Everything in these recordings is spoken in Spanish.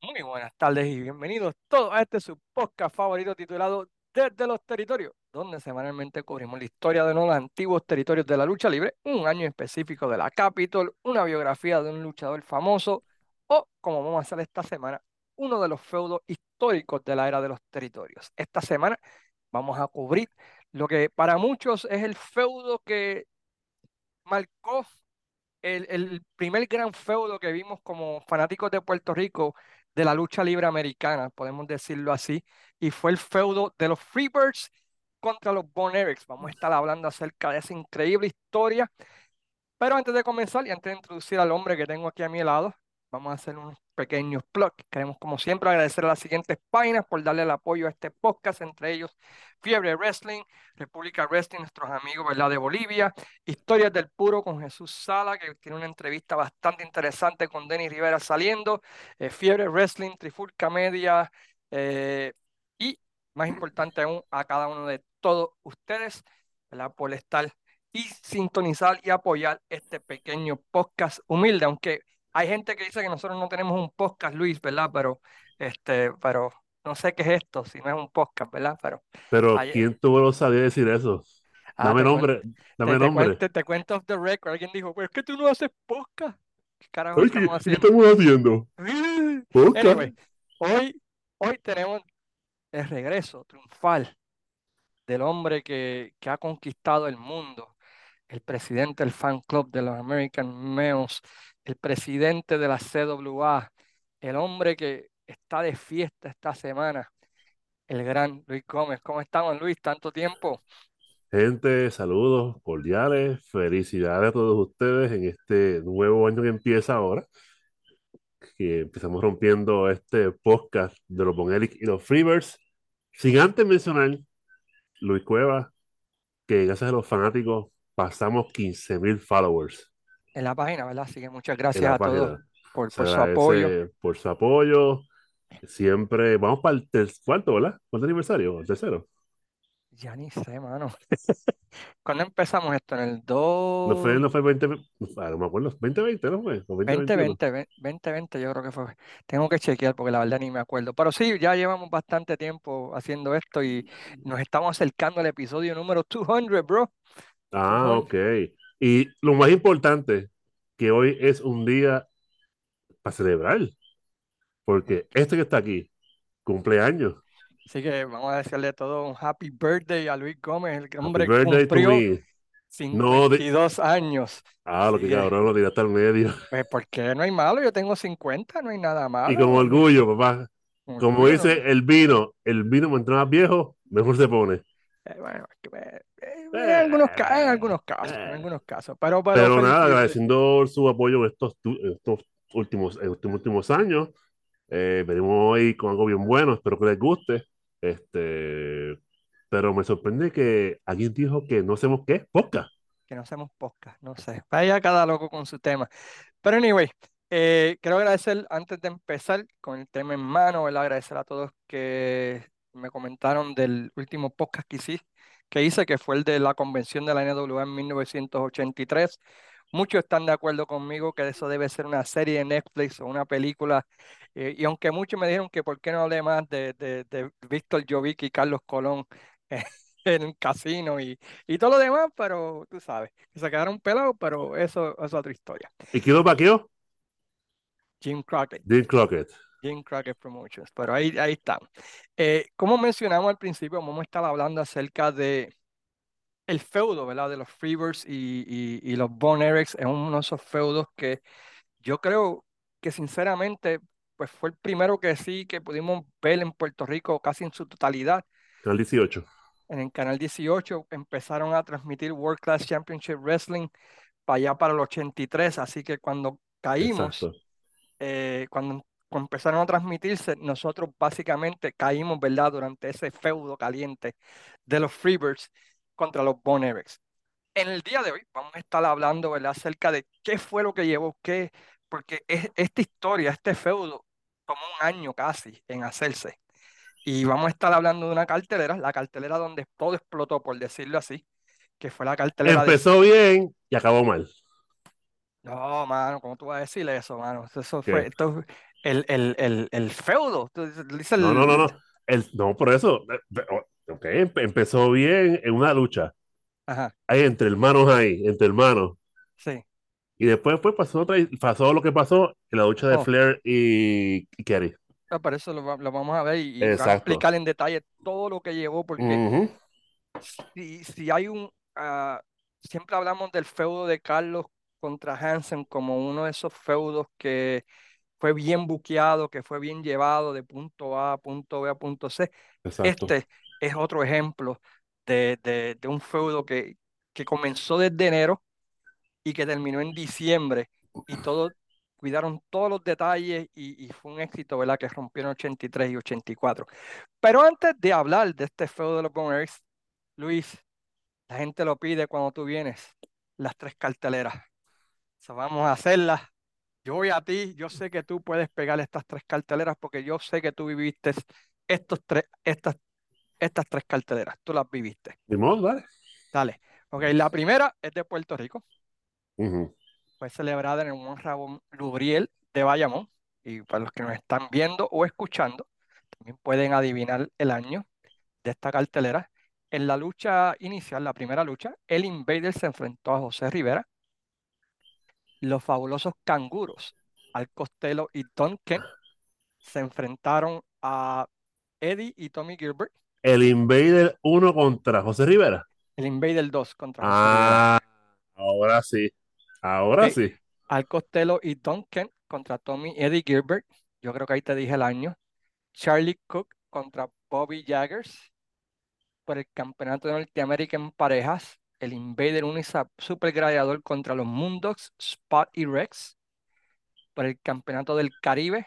Muy buenas tardes y bienvenidos todos a este su podcast favorito titulado Desde los Territorios, donde semanalmente cubrimos la historia de los antiguos territorios de la lucha libre, un año específico de la Capitol, una biografía de un luchador famoso o, como vamos a hacer esta semana, uno de los feudos históricos de la era de los territorios. Esta semana vamos a cubrir lo que para muchos es el feudo que marcó el, el primer gran feudo que vimos como fanáticos de Puerto Rico de la lucha libre americana, podemos decirlo así, y fue el feudo de los Freebirds contra los Von Erics. Vamos a estar hablando acerca de esa increíble historia. Pero antes de comenzar y antes de introducir al hombre que tengo aquí a mi lado, vamos a hacer unos pequeños plugs. Queremos, como siempre, agradecer a las siguientes páginas por darle el apoyo a este podcast, entre ellos Fiebre Wrestling, República Wrestling, nuestros amigos ¿verdad? de Bolivia, Historias del Puro con Jesús Sala, que tiene una entrevista bastante interesante con Denis Rivera saliendo, eh, Fiebre Wrestling, Trifulca Media, eh, y más importante aún, a cada uno de todos ustedes ¿verdad? por estar y sintonizar y apoyar este pequeño podcast humilde, aunque hay gente que dice que nosotros no tenemos un podcast, Luis, ¿verdad? Pero, este, pero no sé qué es esto, si no es un podcast, ¿verdad? Pero, Pero hay- ¿quién tuvo la osadía de decir eso? Ah, Dame te nombre, te, dame te nombre. cuento, te cuento off the record. Alguien dijo, pero es que tú no haces podcast. ¿Qué carajo ¿qué, estamos qué haciendo? estamos haciendo? ¿Podcast? Anyway, hoy, hoy tenemos el regreso triunfal del hombre que, que ha conquistado el mundo, el presidente del fan club de los American Males, el presidente de la CWA, el hombre que está de fiesta esta semana, el gran Luis Gómez. ¿Cómo estamos, Luis? Tanto tiempo. Gente, saludos cordiales, felicidades a todos ustedes en este nuevo año que empieza ahora, que empezamos rompiendo este podcast de los Von Erich y los Freebirds, sin antes mencionar, Luis Cueva, que gracias a los fanáticos pasamos 15.000 followers En la página, ¿verdad? Así que muchas gracias a todos por, su apoyo. por su apoyo. Siempre, vamos para el ter- cuarto, ¿verdad? ¿Cuánto aniversario? ¿El tercero? Ya ni sé, mano. ¿Cuándo empezamos esto? En el No fue, 2... no fue 20, ah, no me acuerdo, 2020, ¿no fue? O 2021. 2020, ve- 2020 yo creo que fue. Tengo que chequear porque la verdad ni me acuerdo. Pero sí, ya llevamos bastante tiempo haciendo esto y nos estamos acercando al episodio número 200, bro. Ah, 200. ok. Y lo más importante, que hoy es un día para celebrar, porque este que está aquí, cumpleaños. Así que vamos a decirle todo un happy birthday a Luis Gómez, el hombre to cumplió me. No, de... 52 años. Ah, lo que que, cabrón, lo tiraste al medio. pues, ¿por qué no hay malo? Yo tengo 50, no hay nada Y malo. con orgullo, papá. Como dice el vino, el vino mientras más viejo, mejor se pone. Eh, bueno, eh, eh, en algunos, ca- en algunos casos, en Eh. algunos casos. Pero, pero Pero nada, agradeciendo su apoyo en estos, estos últimos, estos últimos años. Eh, venimos hoy con algo bien bueno, espero que les guste. Este, pero me sorprende que alguien dijo que no hacemos qué, podcast. que no hacemos podcast, no sé. Vaya cada loco con su tema. Pero anyway, eh, quiero agradecer antes de empezar con el tema en mano, ¿verdad? Agradecer a todos que me comentaron del último podcast que hice, que hice, que fue el de la convención de la NWA en 1983. Muchos están de acuerdo conmigo que eso debe ser una serie de Netflix o una película. eh, y aunque muchos me dijeron que por qué no hablé más de, de, de Víctor Jovic y Carlos Colón eh, en el casino y, y todo lo demás, pero tú sabes, que se quedaron pelados, pero eso, eso es otra historia. ¿Y quién lo vaqueó? Jim Crockett, Dean Crockett. Jim Crockett Promotions, pero ahí, ahí está. Eh, como mencionamos al principio, vamos a estar hablando acerca de el feudo, ¿verdad? De los Freebirds y, y, y los Von Erics. Es uno de esos feudos que yo creo que sinceramente, pues fue el primero que sí que pudimos ver en Puerto Rico casi en su totalidad. Canal 18. En el canal 18 empezaron a transmitir World Class Championship Wrestling para allá para el 83, así que cuando caímos, eh, cuando empezaron a transmitirse, nosotros básicamente caímos, ¿verdad?, durante ese feudo caliente de los Freebirds contra los Erichs. En el día de hoy vamos a estar hablando, ¿verdad?, acerca de qué fue lo que llevó, qué, porque es, esta historia, este feudo, tomó un año casi en hacerse. Y vamos a estar hablando de una cartelera, la cartelera donde todo explotó, por decirlo así, que fue la cartelera de... Empezó bien y acabó mal. No, mano, ¿cómo tú vas a decir eso, mano? Eso fue esto, el, el, el, el feudo. No, no, no, no. No, por eso. eh, Ok, empe- empezó bien en una lucha. Ajá, Ahí entre hermanos ahí, entre hermanos. sí. Y después pues, pasó, otra, pasó lo que pasó en la lucha de Oh. Flair y, y Kerry. Ah, Por eso lo, lo vamos a ver y, y a explicar en detalle todo lo que llevó, porque Ujú. si, si hay un... ah, siempre hablamos del feudo de Carlos contra Hansen como uno de esos feudos que fue bien buqueado, que fue bien llevado de punto A a punto B a punto C. Exacto. Este es otro ejemplo de, de- de un feudo que, que comenzó desde enero y que terminó en diciembre y todos cuidaron todos los detalles y, y fue un éxito, ¿verdad? Que rompió en 83 y 84. Pero antes de hablar de este feudo de los Von Erichs, Luis, la gente lo pide cuando tú vienes, las tres carteleras. So, vamos a hacerlas. Yo voy a ti, yo sé que tú puedes pegar estas tres carteleras porque yo sé que tú viviste estos tres, estas, estas tres carteleras. Tú las viviste. Ni modo, dale. Dale. Ok, la primera es de Puerto Rico. Fue celebrada en el Juan Ramón Lubriel de Bayamón. Y para los que nos están viendo o escuchando, también pueden adivinar el año de esta cartelera. En la lucha inicial, la primera lucha, el Invader se enfrentó a José Rivera. Los fabulosos canguros, Al Costello y Don Kent, se enfrentaron a Eddie y Tommy Gilbert. El Invader 1 contra José Rivera. El Invader 2 contra José Rivera. Ah, ahora sí. Ahora sí. Al Costello y Don Kent contra Tommy Eddie Gilbert. Yo creo que ahí te dije el año. Charlie Cook contra Bobby Jaggers por el campeonato de Norteamérica en parejas. El Invader 1 y sa- Super Gladiador contra los Moondogs, Spot y Rex. Por el campeonato del Caribe.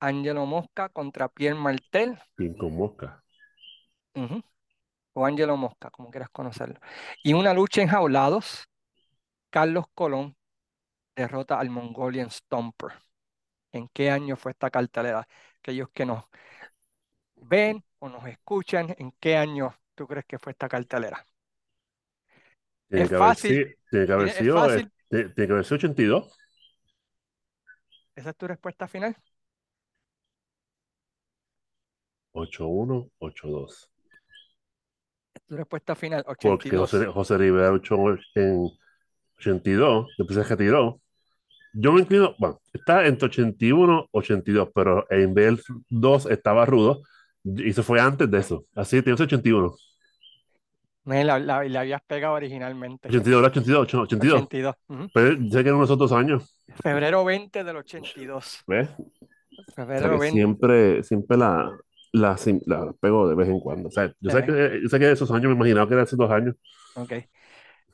Angelo Mosca contra Pierre Martel. Bien con mosca. O Angelo Mosca, como quieras conocerlo. Y una lucha en jaulados. Carlos Colón derrota al Mongolian Stomper. ¿En qué año fue esta cartelera? Aquellos que nos ven o nos escuchan, ¿en qué año tú crees que fue esta cartelera? Tiene Es que haber fácil, sido, tiene que haber es sido, fácil. eh, tiene, tiene que haber sido 82. ¿Esa es tu respuesta final? 81, 82. ¿Es tu respuesta final? Porque 82. José, José Rivera luchó en 82, después se retiró. Yo me inclino, bueno, está entre 81 y 82, pero el Invader 2 estaba rudo y eso fue antes de eso. Así que tiene 81. La, la- la habías pegado originalmente. 82, ¿verdad? 82, 82. 82. ujú. Pero sé que unos otros años, Febrero 20 del 82. ¿ves? O sea Febrero que 20. siempre, siempre la, la, la pego de vez en cuando. O sea, yo sé que, yo sé que esos años me imaginaba que eran esos dos años. Ok.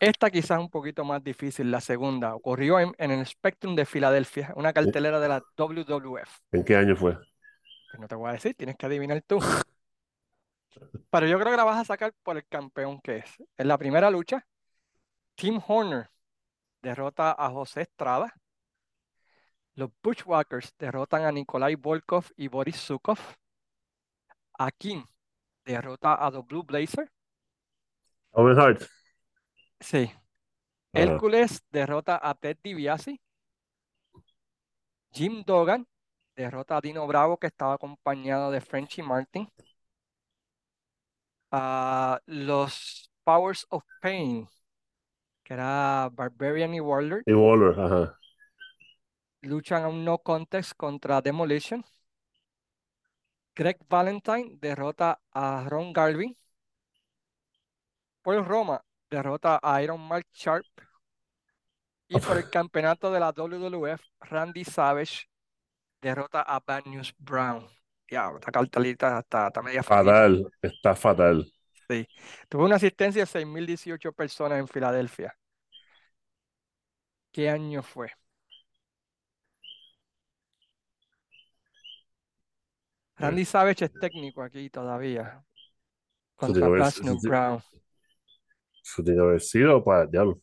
Esta quizás un poquito más difícil, la segunda. Ocurrió en, en el Spectrum de Filadelfia, una cartelera de la WWF. ¿En qué año fue? Pues no te voy a decir, tienes que adivinar tú. Pero yo creo que la vas a sacar por el campeón que es. En la primera lucha, Tim Horner derrota a José Estrada. Los Bushwhackers derrotan a Nikolai Volkov y Boris Zukov. Akin derrota a The Blue Blazer. Owen Hart. Sí. Ajá. Hércules derrota a Ted DiBiase. Jim Duggan derrota a Dino Bravo, que estaba acompañado de Frenchy Martin. A los Powers of Pain, que era Barbarian y Warlord, Y ajá. luchan a un no contest contra Demolition. Greg Valentine derrota a Ron Garvey. Paul Roma derrota a Iron Mark Sharp. Y por el campeonato de la WWF, Randy Savage derrota a Bad News Brown. Ya, esta cartelita está, está media feíta. Fatal, está fatal. Sí. Tuvo una asistencia de 6.018 personas en Filadelfia. ¿Qué año fue? Randy Savage es técnico aquí todavía. Contra ti- Brown. eso tiene que haber sido para diablo.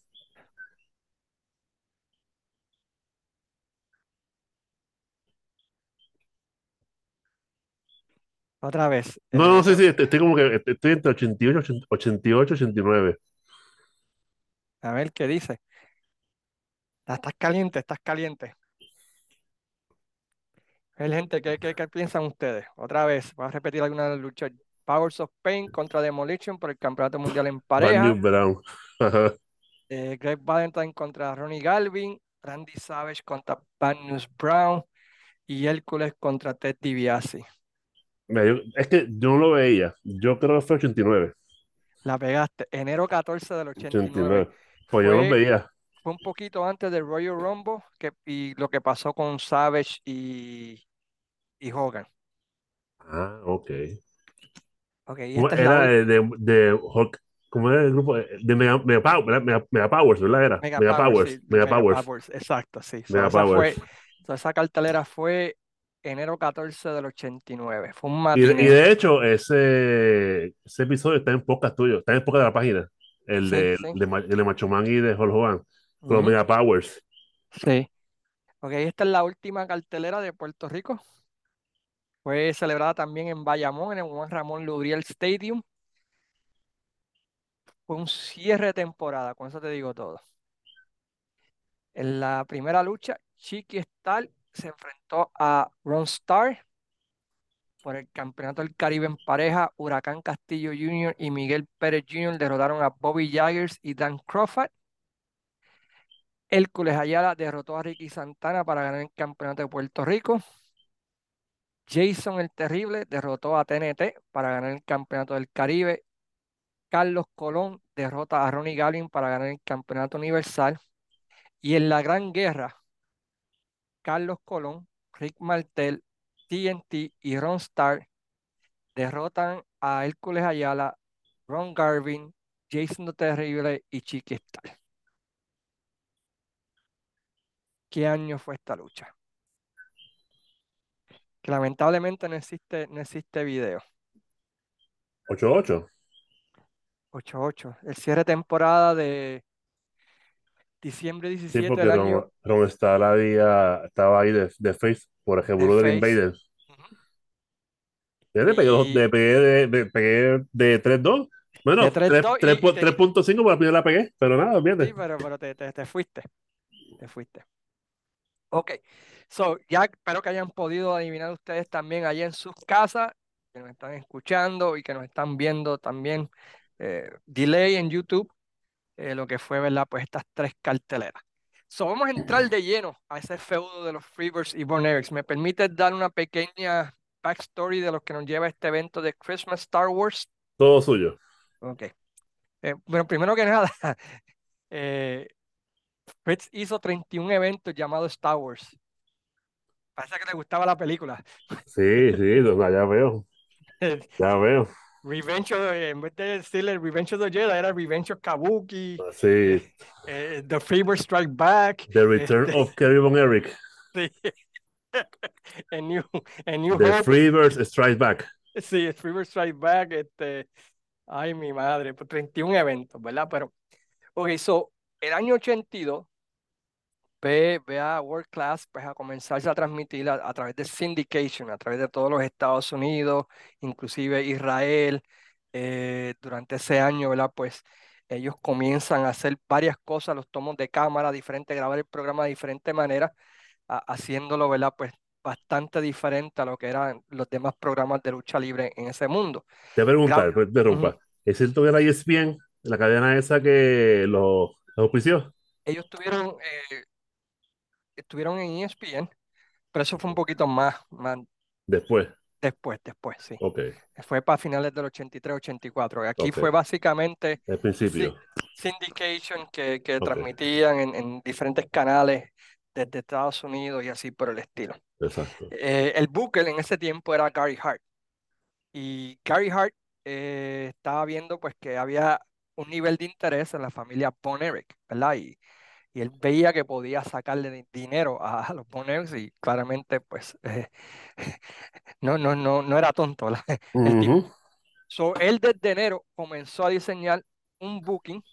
Otra vez. No, no, eh, sí, sí, estoy estoy como que estoy entre 88, 80, 88, 89. A ver qué dice. Estás caliente, estás caliente. El gente, ¿qué, qué, qué piensan ustedes? Otra vez, voy a repetir algunas de las luchas. Powers of Pain contra Demolition por el Campeonato Mundial en pareja. Brown. Eh, Greg Valentine contra Ronnie Galvin. Randy Savage contra Bad News Brown. Y Hércules contra Ted DiBiase. Es que yo no lo veía. Yo creo que fue 89. La pegaste. Enero 14 del 89. 89. Pues yo no Fue- veía. Fue un poquito antes del Royal Rumble que, y lo que pasó con Savage y, y Hogan. Ah, ok. Ok, y ¿Cómo esta es la era de, de? ¿Cómo era el grupo? De Mega, Mega. Mega- Mega Powers, ¿verdad? Era Mega, Powers, Powers. sí, Mega Powers. Powers, exacto, sí. Mega esa fue, Powers. so, esa cartelera fue enero 14 del 89. Fue un Y, y de hecho, ese, ese episodio está en podcast tuyo, está en podcast de la página. El Sí, de, sí. de, Ma- el de Macho Man y de Hulk Hogan. Con los Ujú, Mega Powers. Sí. Ok, esta es la última cartelera de Puerto Rico. Fue celebrada también en Bayamón, en el Juan Ramón Lubriel Stadium. Fue un cierre de temporada, con eso te digo todo. En la primera lucha, Chiqui Star se enfrentó a Ron Starr por el Campeonato del Caribe en pareja. Huracán Castillo Jr. y Miguel Pérez Jr. derrotaron a Bobby Jaggers y Dan Crawford. Hércules Ayala derrotó a Ricky Santana para ganar el Campeonato de Puerto Rico. Jason el Terrible derrotó a TNT para ganar el Campeonato del Caribe. Carlos Colón derrota a Ronnie Galvin para ganar el Campeonato Universal. Y en la Gran Guerra, Carlos Colón, Rick Martel, TNT y Ron Starr derrotan a Hércules Ayala, Ron Garvin, Jason Terrible y Chiqui Star. ¿Qué año fue esta lucha? Que lamentablemente no existe, no existe video. 8-8. 8-8. El cierre de temporada de diciembre Sí, 17 porque del Ron, año Ron Starr había, estaba ahí de, de Face por ejemplo de del Face. Invader. Ujú. Ya le pegué, Y le pegué de, de, pegué de 3-2. Bueno, de 3-2 y, y 3.5 te- por la primera la pegué, pero nada, sí, fíjate. pero, pero te, te, te fuiste. Te fuiste. Ok. So, ya espero que hayan podido adivinar ustedes también allá en sus casas, que nos están escuchando y que nos están viendo también eh, delay en YouTube, eh, lo que fue, ¿verdad? Pues estas tres carteleras. So, vamos a entrar de lleno a ese feudo de los Freebirds y Born Erics. ¿Me permites dar una pequeña backstory de lo que nos lleva a este evento de Christmas Star Wars? Todo suyo. Ok. Eh, bueno, primero que nada, eh, Fritz hizo 31 eventos llamados Star Wars. Parece que le gustaba la película. Sí, sí, ya veo, ya veo. Revenge of, en vez de decirle Revenge of the Jedi, era Revenge of Kabuki, Sí, eh, eh, The Freebird Strike Back, The Return este, of Kerry Von Erich. sí, en New, en New The Freebirds Strike Back. sí, Freebird Strike Back, este, ay, mi madre, pues 31 eventos, ¿verdad? Pero, ok, so, el año 82, ve, ve a World Class pues, a comenzarse a transmitir a, a través de syndication, a través de todos los Estados Unidos, inclusive Israel. eh, durante ese año, ¿verdad? Pues ellos comienzan a hacer varias cosas, los tomos de cámara diferentes, grabar el programa de diferente manera, a- haciéndolo, ¿verdad? Pues bastante diferente a lo que eran los demás programas de lucha libre en ese mundo. Te preguntar, Gra- pero te interrumpa. Ujú. ¿Es cierto que la E ESPN, la cadena esa que los los auspició? Ellos tuvieron, eh, estuvieron en ESPN, pero eso fue un poquito más, más Después. después, después, sí. Ok, Fue para finales del 83-84. Aquí fue básicamente Al principio. syndication que, que transmitían en, en diferentes canales desde Estados Unidos y así por el estilo. exacto. Eh, el Booker en ese tiempo era Gary Hart. Y Gary Hart eh, estaba viendo pues que había un nivel de interés en la familia Von Erich, ¿verdad? Y, y él veía que podía sacarle di- dinero a, los Von Erichs y claramente pues eh, no, no, no, no era tonto la- el tipo. Ujú, So, él desde enero comenzó a diseñar un booking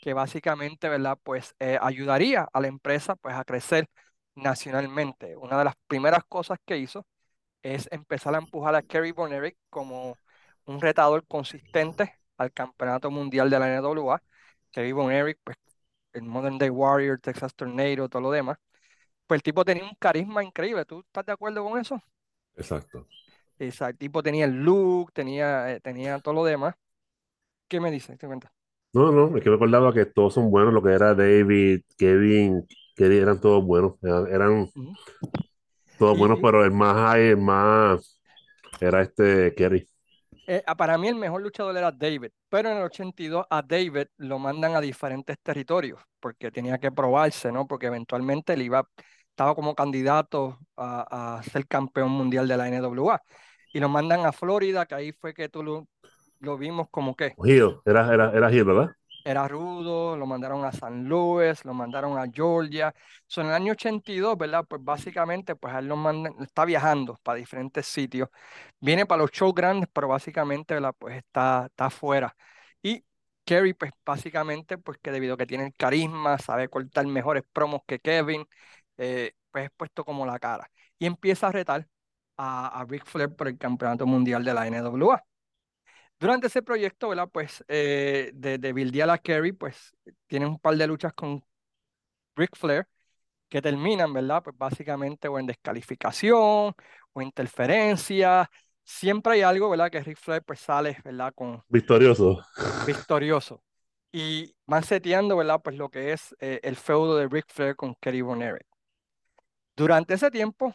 que básicamente, ¿verdad? Pues eh, ayudaría a la empresa pues a crecer nacionalmente. Una de las primeras cosas que hizo es empezar a empujar a Kerry Von Erich como un retador consistente al campeonato mundial de la NWA. Kerry Von Erich, pues el Modern Day Warrior, Texas Tornado, todo lo demás. Pues el tipo tenía un carisma increíble. ¿Tú estás de acuerdo con eso? Exacto. O sea, el tipo tenía el look, tenía, eh, tenía todo lo demás. ¿Qué me dices? ¿Te cuenta? No, no, es que me acordaba que todos son buenos, lo que era David, Kevin, Kerry, eran todos buenos, eran, todos buenos, Y, pero el más high, el más, era este Kerry. Eh, ah, para mí el mejor luchador era David, pero en el 82 a David lo mandan a diferentes territorios porque tenía que probarse, ¿no? Porque eventualmente él iba, estaba como candidato a, ser campeón mundial de la NWA. Y lo mandan a Florida, que ahí fue que tú lo, vimos como que era, era, era Gil, ¿verdad? Era rudo, lo mandaron a San Luis, lo mandaron a Georgia. So, en el año 82, ¿verdad? Pues básicamente, pues él lo mandan, está viajando para diferentes sitios. Viene para los shows grandes, pero básicamente, ¿verdad? Pues está, está afuera. Y Kerry, pues básicamente, pues que debido a que tiene el carisma, sabe cortar mejores promos que Kevin, eh, pues es puesto como la cara. Y empieza a retar a, a Ric Flair por el campeonato mundial de la NWA. Durante ese proyecto, ¿verdad? Pues eh, de, de buildear a Kerry, pues tiene un par de luchas con Ric Flair que terminan, ¿verdad? Pues básicamente o en descalificación o interferencia. Siempre hay algo, ¿verdad? Que Ric Flair pues sale, ¿verdad? Con Victorioso. victorioso. Y van seteando, ¿verdad? Pues lo que es eh, el feudo de Ric Flair con Kerry Von Erich. Durante ese tiempo,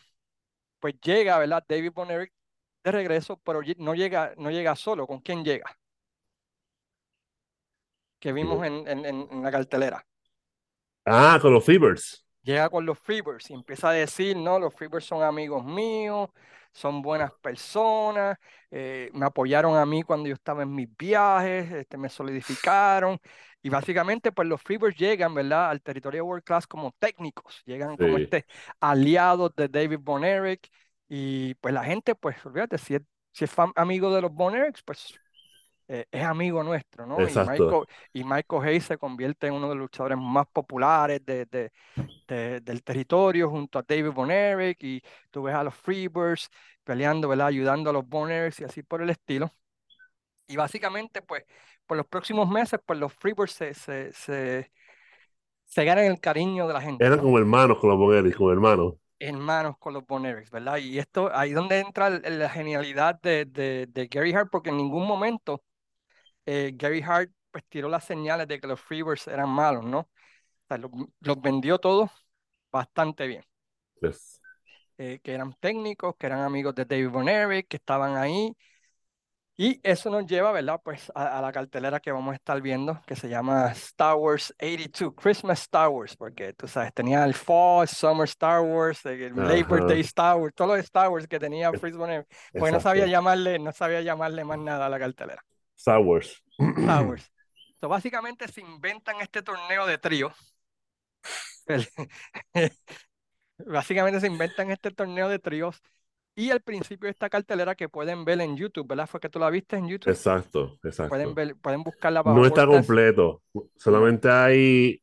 pues llega, ¿verdad? David Von Erich de regreso, pero no llega, no llega solo. ¿Con quién llega? Que vimos en, en- en- la cartelera. Ah, con los Fevers. Llega con los Freebirds y empieza a decir, no, los Freebirds son amigos míos, son buenas personas, eh, me apoyaron a mí cuando yo estaba en mis viajes, este, me solidificaron. Y básicamente, pues los Freebirds llegan, ¿verdad? Al territorio World Class como técnicos, llegan como Sí, este aliados de David Von Erich. Y pues la gente, pues, olvídate, si es, si es amigo de los Erichs, pues eh, es amigo nuestro, ¿no? Y. Michael, y Michael Hayes se convierte en uno de los luchadores más populares de, de, de- del territorio junto a David Von Erich y tú ves a los Freebirds peleando, ¿verdad? Ayudando a los Von Erichs y así por el estilo. Y básicamente, pues, por los próximos meses, pues los Freebirds se, se, se, se ganan el cariño de la gente, Eran ¿no? como hermanos con los Von Erich, como hermanos. Hermanos con los Von Erichs, ¿verdad? Y esto, ahí donde entra la genialidad de, de, de Gary Hart, porque en ningún momento eh, Gary Hart pues tiró las señales de que los Freebirds eran malos, ¿no? O sea, los, los vendió todos bastante bien. Yes. eh, que eran técnicos, que eran amigos de David Von Erich, que estaban ahí. Y eso nos lleva, ¿verdad? Pues a, a la cartelera que vamos a estar viendo, que se llama Star Wars 82, Christmas Star Wars, porque tú sabes, tenía el Fall, Summer Star Wars, el Labor. Day Star Wars, todo lo de Star Wars que tenía Von Erich, porque no sabía llamarle, no sabía llamarle más nada a la cartelera. Star Wars. Star Wars. So, básicamente se inventan este torneo de trío. Básicamente se inventan este torneo de tríos y al principio de esta cartelera que pueden ver en YouTube, ¿verdad? Fue que tú la viste en YouTube. Exacto, Pueden exacto. ver, pueden buscarla para No está completo. Solamente hay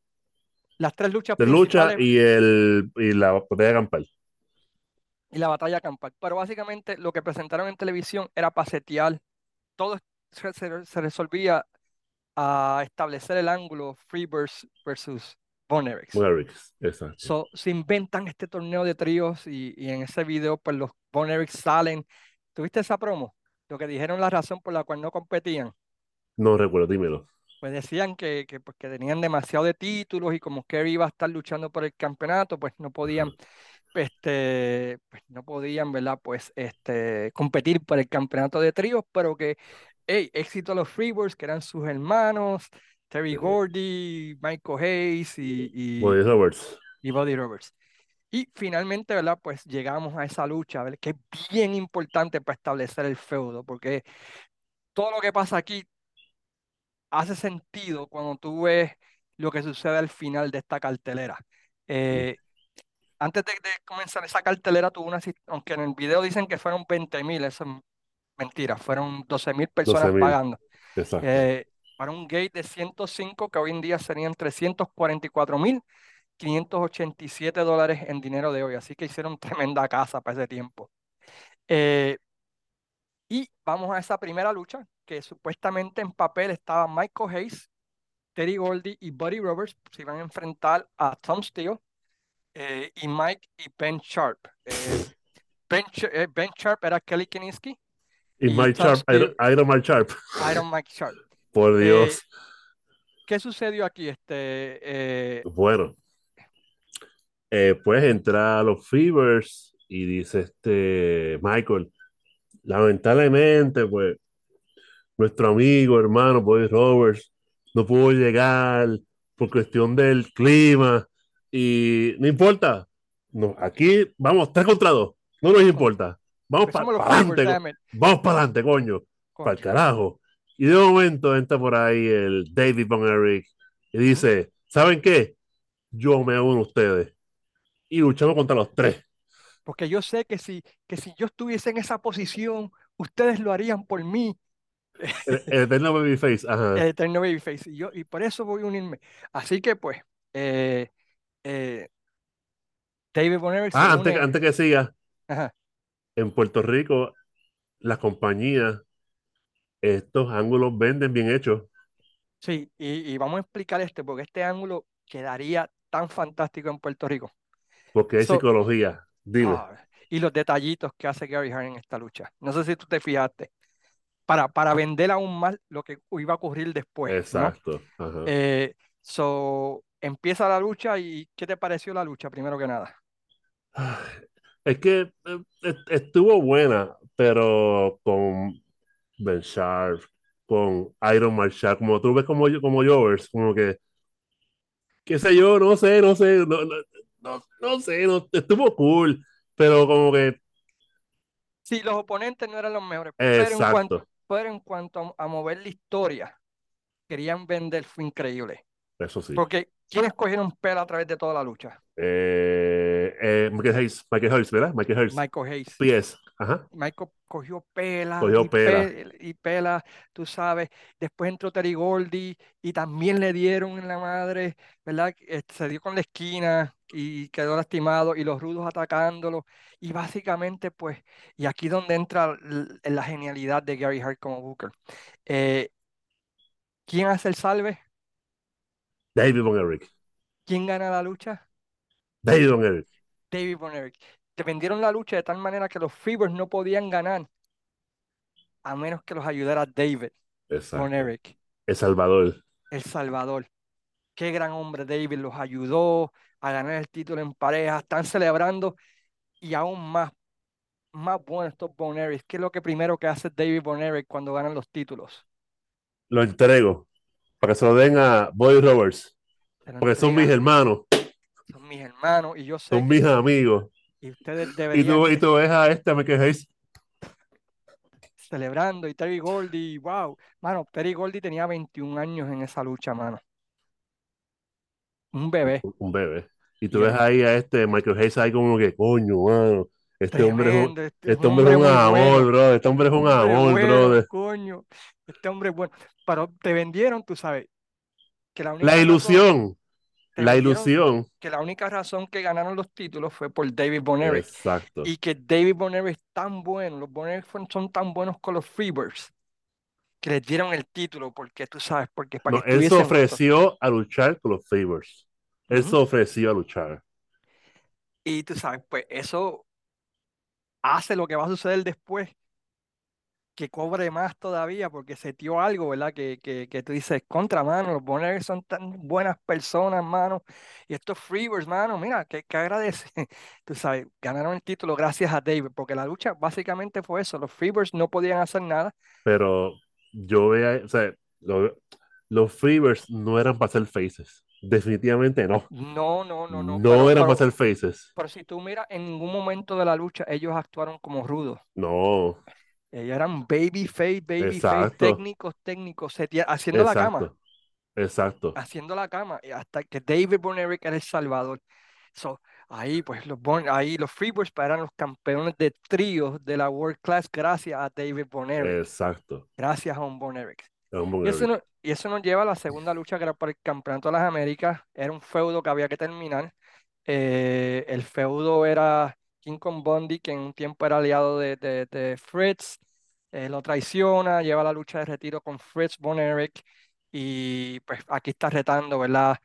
Las tres luchas de lucha y, el, y la batalla campal. y la batalla campal. Pero básicamente lo que presentaron en televisión era para setear. Todo se, se- se resolvía a establecer el ángulo Freebirds versus Von Erich, exacto. So, se inventan este torneo de tríos y, y en ese video pues los Von salen. ¿Tuviste esa promo? Lo que dijeron la razón por la cual no competían. No recuerdo, dímelo. Pues decían que, que, pues, que tenían demasiado de títulos y como Kerry iba a estar luchando por el campeonato, pues no podían, este, pues no podían, ¿verdad? Pues este, competir por el campeonato de tríos, pero que, hey, éxito a los Freebirds, que eran sus hermanos, Terry. Gordy, Michael Hayes y, y, Buddy Roberts. y Buddy Roberts. Y finalmente, ¿verdad? Pues llegamos a esa lucha, ¿verdad? Que es bien importante para establecer el feudo, porque todo lo que pasa aquí hace sentido cuando tú ves lo que sucede al final de esta cartelera. Eh, antes de, de comenzar esa cartelera tuvo una, aunque en el video dicen que fueron 20 mil, eso es mentira, fueron 12 mil personas 12.000. pagando. Exacto. Eh, para un gate de 105 que hoy en día serían 344 mil 587 dólares en dinero de hoy, así que hicieron tremenda casa para ese tiempo. Eh, y vamos a esa primera lucha, que supuestamente en papel estaba Michael Hayes, Terry Goldie y Buddy Roberts, se iban a enfrentar a Tom Steele eh, y Mike y Ben Sharp. Eh, ben, Sh- Ben Sharp era Kelly Kiniski, y y Mike Tom Sharp, Iron, Steele- Iron Mike Sharp, Iron Mike Sharp. Por Eh, Dios. ¿Qué sucedió aquí? Este, eh, Bueno, eh, pues entra a los Fevers y dice este Michael, lamentablemente, pues nuestro amigo, hermano, Buddy Roberts, no pudo llegar por cuestión del clima y no importa, no, aquí vamos tres contra dos, no nos importa, vamos para adelante, vamos para adelante, coño, para el carajo. Y de momento entra por ahí el David Von Erich y dice, ¿saben qué? Yo me uno a ustedes y luchamos contra los tres. Porque yo sé que si, que si yo estuviese en esa posición, ustedes lo harían por mí, El, el eterno babyface, ajá. el eterno babyface. Y, yo, y por eso voy a unirme. Así que pues, eh, eh, David Bonner se Ah, antes, une. antes que siga, Ajá. en Puerto Rico, las compañías, estos ángulos venden bien hechos. Sí, y, y vamos a explicar este, porque este ángulo quedaría tan fantástico en Puerto Rico. Porque hay So- psicología. Dime. Ah, y los detallitos que hace Gary Hart en esta lucha. No sé si tú te fijaste. Para, para vender aún más lo que iba a ocurrir después, ¿no? Exacto. ajá. Eh, so, empieza la lucha y ¿qué te pareció la lucha, primero que nada? Es que eh, est- estuvo buena, pero con Ben Sharp, con Iron Man Sharp, como tú ves como, como Jovers, como que, qué sé yo, no sé, no sé, no, no, no, no sé, no- estuvo cool, pero como que, Sí, los oponentes no eran los mejores, pero en cuanto, pero en cuanto a, a mover la historia, querían vender, fue increíble. eso sí. Porque ¿quiénes cogieron pela a través de toda la lucha? Eh, eh, Michael Hayes, Michael Hayes, ¿verdad? Michael Hayes, Michael Hayes. PS, ajá, Michael cogió pela Cogió y, pela. pe- y pela, tú sabes. Después entró Terry Goldie y también le dieron en la madre, ¿verdad? Este, se dio con la esquina y quedó lastimado y los rudos atacándolo. Y básicamente, pues, y aquí donde entra la genialidad de Gary Hart como Booker. Eh, ¿quién hace el salve? David Von Erich, ¿Quién gana la lucha? David Von Erich, David Von Erich. Vendieron la lucha de tal manera que los Fevers no podían ganar a menos que los ayudara David exacto, Erich. El Salvador. El Salvador. Qué gran hombre David los ayudó a ganar el título en pareja. Están celebrando y aún más, más bueno estos Boneris. ¿Qué es lo que primero que hace David Boneric cuando ganan los títulos? Lo entrego para que se lo den a Buddy Roberts, porque son mis hermanos, Son mis hermanos y yo sé son mis amigos. Y ustedes Y deberían tú, y tú ves a este Michael Hayes, celebrando y Terry Goldie, wow. Mano, Terry Goldie tenía 21 años en esa lucha, mano. Un bebé. un bebé. Y tú Y ves ahí a este Michael Hayes ahí como que, coño, mano, este hombre es un, este, este un hombre es un amor, bueno. bro. Este hombre es un amor, bueno, brother. coño. Este hombre es bueno. Pero te vendieron, tú sabes, que la única La razón, ilusión, la ilusión. que la única razón que ganaron los títulos fue por David Boneric. Exacto. Y que David Boneric es tan bueno, los fueron- son tan buenos con los Freebirds, que les dieron el título, porque tú sabes, porque para No, que él se juntos. ofreció a luchar con los Favors. Él Ujú. se ofreció a luchar. Y tú sabes, pues eso hace lo que va a suceder después, que cobre más todavía, porque se dio algo, ¿verdad? Que, que, que tú dices, contra, mano, los Boners son tan buenas personas, mano, y estos Freebirds, mano, mira, que, que agradece. Tú sabes, ganaron el título gracias a David, porque la lucha básicamente fue eso, los Freebirds no podían hacer nada, Pero yo veo, o sea, lo- los Freebirds no eran para ser faces. Definitivamente no. no, no, no, no, No pero, eran para ser faces. pero si tú miras, en ningún momento de la lucha ellos actuaron como rudos. No. Ellos eran baby face, baby face, técnicos, técnicos, haciendo la cama. Exacto. haciendo la cama y hasta que David Von Erich era el salvador. So, ahí pues los, Von- ahí los Freebirds eran los campeones de tríos de la World Class gracias a David Von Erich, exacto. gracias a un. Ramón Y eso, no- y eso nos lleva a la segunda lucha que era por el Campeonato de las Américas. Era un feudo que había que terminar. Eh, el feudo era King Kong Bundy, que en un tiempo era aliado de, de, de Fritz. eh, lo traiciona, lleva la lucha de retiro con Fritz Von Erich. Y pues aquí está retando, ¿verdad?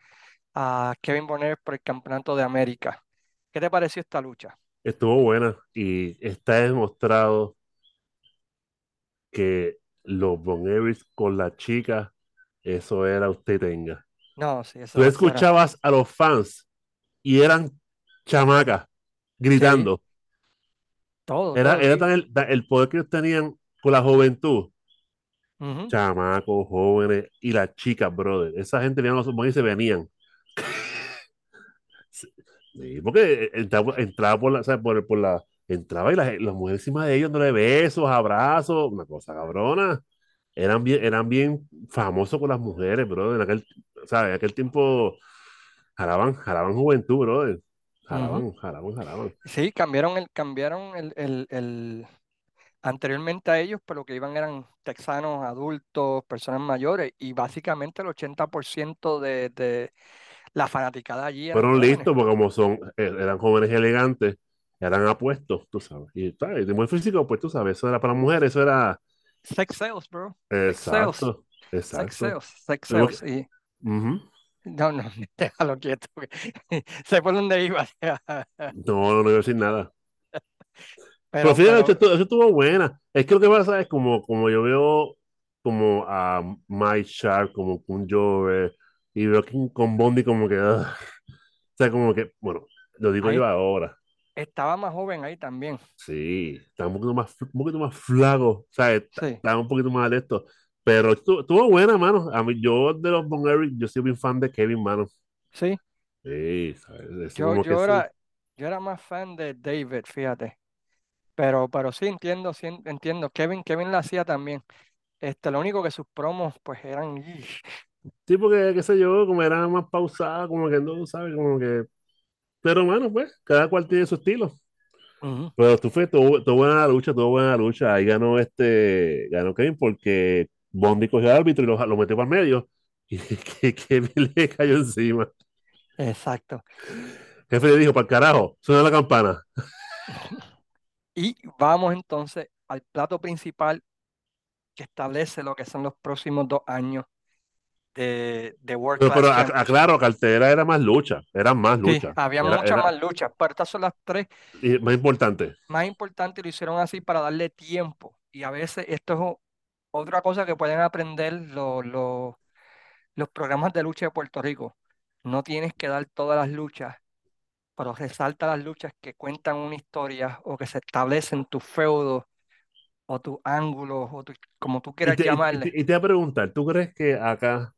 A Kevin Von Erich por el Campeonato de América. ¿Qué te pareció esta lucha? Estuvo buena y está demostrado que los Von Erich con la chica, eso era usted tenga. No, sí, Tú eso, era. escuchabas a los fans y eran chamacas Sí, gritando. todo, Era, todo. era tan el, el poder que ellos tenían con la juventud. ujú, Chamacos, jóvenes y las chicas, brother. Esa gente venían los y se venían. Sí, porque entraba, entraba por la, ¿sabes? Por, por la, entraba y las, las mujeres encima de ellos dándole besos, abrazos, una cosa cabrona. Eran bien, eran bien famosos con las mujeres, brother. En aquel, ¿sabes? En aquel tiempo jalaban, jalaban juventud, brother. Sí, cambiaron el, cambiaron el, el, el- anteriormente a ellos, pero que iban eran texanos, adultos, personas mayores, y básicamente el 80% de, de la fanaticada allí Fueron listos porque como son, eh, eran jóvenes elegantes, eran apuestos, tú sabes. Y. De buen físico, pues tú sabes, eso era para mujeres, eso era Sex sales, bro. Sex sales. exacto, Sex exacto. sales. Sex sales. Y, ujú. No, no, déjalo quieto. Sé por dónde iba. No, no, no iba a decir nada. Pero Pero, eso pero, estuvo, eso estuvo buena. Es que lo que pasa es como, como yo veo como a Mike Sharp, como un Jover, y veo que con Bondi como que, ugh. o sea, como que, bueno, lo digo ahí yo ahora, estaba más joven ahí también. sí, está un poquito más, un poquito más flaco, o sea, Sí, está un poquito más de esto, pero estuvo, buena, mano. A mí, yo de los Von Erich, yo soy bien fan de Kevin, mano. sí. Sí, ¿sabes? Yo, que yo sí. era, yo era más fan de David, fíjate. Pero, pero sí entiendo, sí en- entiendo. Kevin, Kevin la hacía también. Este, lo único que sus promos, pues eran. Sí, porque, qué sé yo, como era más pausada, como que no, ¿sabes? Como que Pero bueno, pues, cada cual tiene su estilo. Pero tú fue, tuvo, buena la lucha, tuvo buena lucha. Ahí ganó este, ganó Kevin porque Bondi cogió al árbitro y lo, lo metió para el medio. Y que Kevin le cayó encima. Exacto. Jefe le dijo, para el carajo, suena la campana. Y vamos entonces al plato principal que establece lo que son los próximos dos años de, de World Pero, pero aclaro, cartera era más lucha, eran más Sí, luchas. había Era, muchas era más luchas, pero estas son las tres y más importante. más importantes lo hicieron así para darle tiempo. Y a veces esto otra cosa que pueden aprender los, los, los programas de lucha de Puerto Rico. No tienes que dar todas las luchas, pero resalta las luchas que cuentan una historia o que se establecen tus feudos o tus ángulos o tu- como tú Y quieras te, y, y te, llamarle. y te voy a preguntar, ¿tú crees que acá,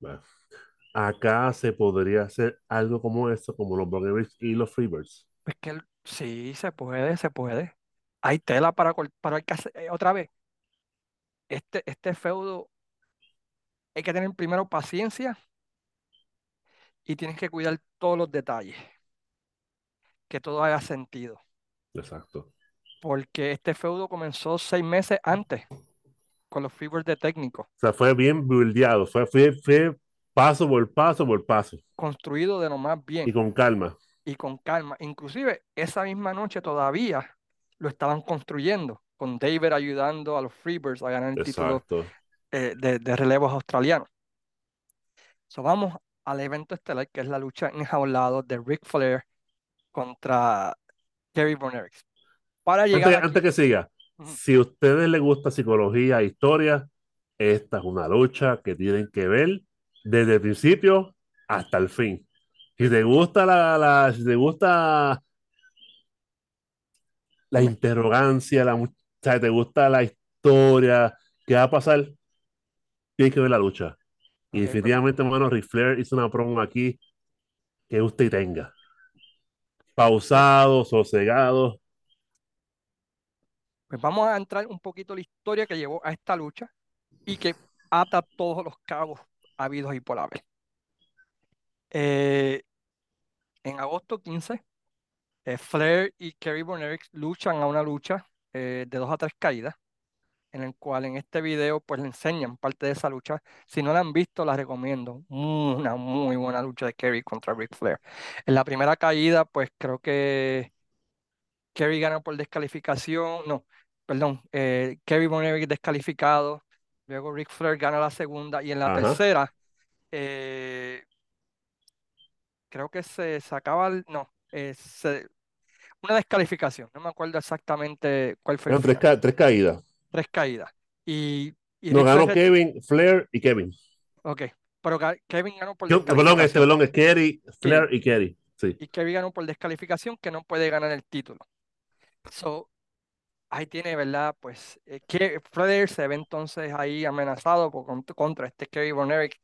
bueno, acá se podría hacer algo como esto, como los Buccaneers y los Freebirds? Pues que sí, se puede, se puede. Hay tela para, para que hacer- eh, otra vez. Este, este feudo hay que tener primero paciencia y tienes que cuidar todos los detalles, que todo haga sentido. Exacto. Porque este feudo comenzó seis meses antes con los Freebirds de técnico, O sea, fue bien buildeado, fue, fue, fue paso por paso por paso construido de lo más y bien con calma. y con calma. Inclusive esa misma noche todavía lo estaban construyendo, con David ayudando a los Freebirds a ganar el título eh, de, de relevos australianos. So, vamos al evento estelar, que es la lucha enjaulado de Ric Flair contra Kerry Von. Para llegar Antes, aquí, antes que siga, si a ustedes les gusta psicología e historia, esta es una lucha que tienen que ver desde el principio hasta el fin. Si te gusta la, la- si te gusta la interrogancia, la, sea, te gusta la historia, ¿qué va a pasar? Tienes que ver la lucha. Y definitivamente, hermano, Ric Flair hizo una promo aquí que usted tenga. Pausado, sosegado. pues vamos a entrar un poquito en la historia que llevó a esta lucha y que ata todos los cabos habidos y por haber. Eh, en agosto 15, eh, Flair y Kerry Bonerick luchan a una lucha eh, de dos a tres caídas, en el cual en este video pues le enseñan parte de esa lucha. Si no la han visto, la recomiendo. Una muy buena lucha de Kerry contra Ric Flair. En la primera caída, pues creo que Kerry gana por descalificación, no, perdón, eh, Kerry Bonerick descalificado, luego Ric Flair gana la segunda y en la Ajá. tercera eh, creo que se sacaba, el- no, eh, se- una descalificación, no me acuerdo exactamente cuál fue el tres, final, ca- tres caídas. tres caídas. Y, y No ganó Kevin, Flair y Kevin. ok, pero Kevin ganó por Yo- perdón, este, perdón, es Kerry, Flair y Kerry. Sí. y Kevin ganó por descalificación que no puede ganar el título. So, ahí tiene, ¿verdad? Pues eh, que Flair se ve entonces ahí amenazado por, cont- contra este Kerry Bonerick,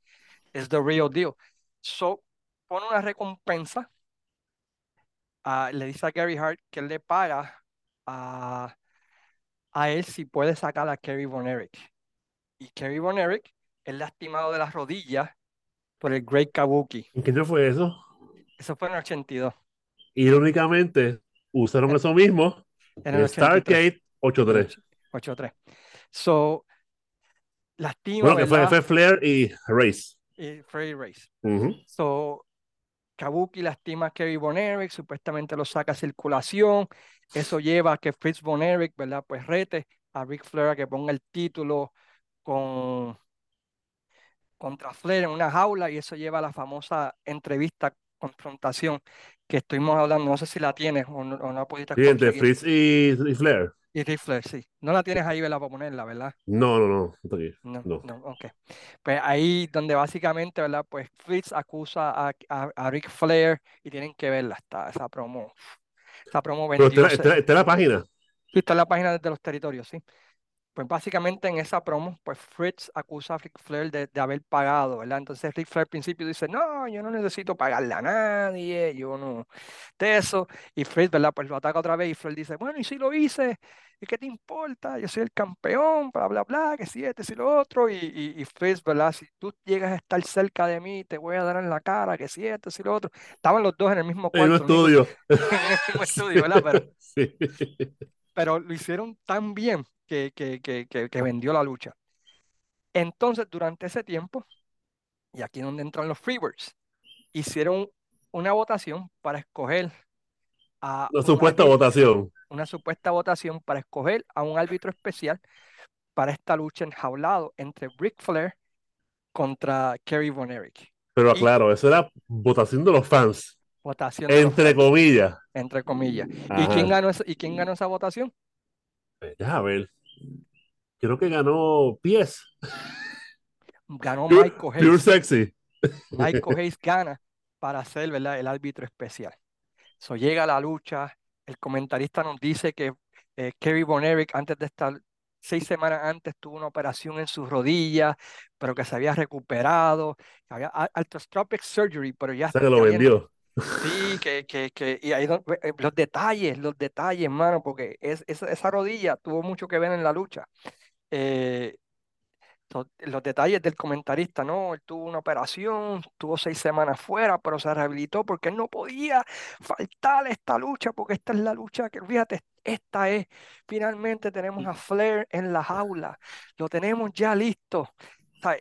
es the real deal. So, pone una recompensa, a- le dice a Gary Hart que él le paga a, a él si puede sacar a Kerry Bonerick. Y Kerry Bonerick es lastimado de las rodillas por el Great Kabuki. ¿En qué año fue eso? Eso fue en el 82. Irónicamente, usaron En- eso mismo En el 83. Stargate 8-3. 8-3. So, lastima, Bueno, que fue, fue Flair y Race. Y Freddy Race. Ujú. So, Kabuki lastima a Kerry Bonerick, supuestamente lo saca a circulación. Eso lleva a que Fritz Bonerick, ¿verdad? Pues rete a Ric Flair a que ponga el título con, contra Flair en una jaula y eso lleva a la famosa entrevista, confrontación que estuvimos hablando. No sé si la tienes o no, o no la pudiste Sí, entre. Fritz y, y Flair. Y Ric Flair, sí. No la tienes ahí, ¿verdad? Para ponerla, ¿verdad? No, no, no. no. No, No. ok. Pues ahí donde básicamente, ¿verdad? Pues Fritz acusa a, a, a Ric Flair y tienen que verla, está esa promo. Esa promo Pero está, está, está en la página. Sí, está en la página de los territorios, sí. Pues básicamente en esa promo, pues Fritz acusa a Ric Flair de, de haber pagado, ¿verdad? Entonces Ric Flair al principio dice, no, yo no necesito pagarle a nadie, yo no, de eso. Y Fritz, ¿verdad? Pues lo ataca otra vez y Flair dice, bueno, ¿y si lo hice? ¿Y qué te importa? Yo soy el campeón, bla, bla, bla, que si este, si lo otro. Y, y, y Fritz, ¿verdad? Si tú llegas a estar cerca de mí, te voy a dar en la cara, que si este, si lo otro. Estaban los dos en el mismo En cuarto, lo único- estudio. en el mismo estudio, ¿verdad? Pero, Sí. pero lo hicieron tan bien que, que, que, que, que vendió la lucha. Entonces, durante ese tiempo, y aquí es donde entran los Freebirds, hicieron una votación para escoger a Una un supuesta árbitro- votación. una supuesta votación para escoger a un árbitro especial para esta lucha enjaulado entre Ric Flair contra Kerry Von Erich. Pero Y- aclaro, eso era votación de los fans. Votación de los Entre fans, comillas. entre comillas. ¿Y quién ganó esa, ¿y quién ganó esa votación? Deja ver. Creo que ganó Pies. Ganó Pure, Michael Pure Hayes. Sexy. Michael Hayes gana para ser, ¿verdad? el árbitro especial. So, llega la lucha, el comentarista nos dice que eh, Kerry Von Erich antes de estar seis semanas antes tuvo una operación en sus rodillas, pero que se había recuperado, había arthroscopic surgery, pero ya, O sea que lo vendió. Sí, que, que, que, y ahí eh, los detalles, los detalles, hermano, porque es, esa, rodilla tuvo mucho que ver en la lucha. Eh, los detalles del comentarista, ¿no? Él tuvo una operación, tuvo seis semanas fuera, pero se rehabilitó porque él no podía faltar esta lucha, porque esta es la lucha que, fíjate, esta es, finalmente tenemos a Flair en la jaula, lo tenemos ya listo. O sea,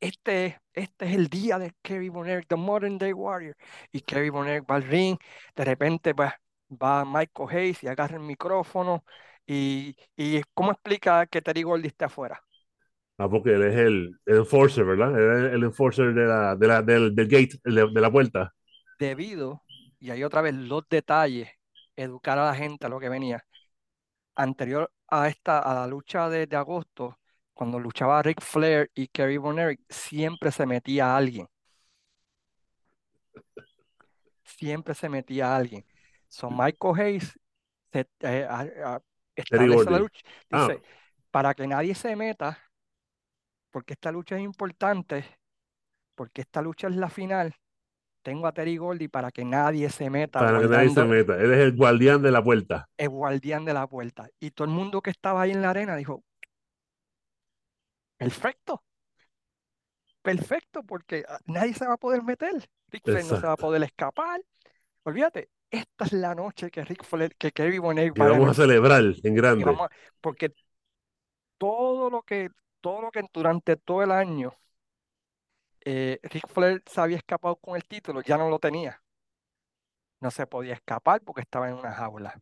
este, es- este es el día de Kerry Erich, The Modern Day Warrior. Y Kerry Erich va al ring, de repente pues, va Michael Hayes y agarra el micrófono. Y, y ¿cómo explica que Terry Gordy está afuera? Ah, porque él es el, el enforcer, ¿verdad? Él es el enforcer de la, de la, del, del gate, de, de la puerta. Debido, y ahí otra vez los detalles, educar a la gente a lo que venía. Anterior a esta, a la lucha de, de agosto, cuando luchaba Ric Flair y Kerry Von Erich, siempre se metía alguien. Siempre se metía alguien. So Michael Hayes se, eh, a- a- establece la lucha. Ah. Dice, para que nadie se meta, porque esta lucha es importante, porque esta lucha es la final, tengo a Terry Gordy para que nadie se meta Para que nadie se meta. Él es el guardián de la puerta. el guardián de la puerta. Y todo el mundo que estaba ahí en la arena dijo, perfecto, perfecto porque ah, nadie se va a poder meter. Ric Flair no se va a poder escapar. Olvídate, esta es la noche que Ric Flair, que Kevin Bonet va vamos a celebrar en grande. a- porque todo lo que, todo lo que durante todo el año eh, Ric Flair se había escapado con el título, ya no lo tenía. No se podía escapar porque estaba en una jaula.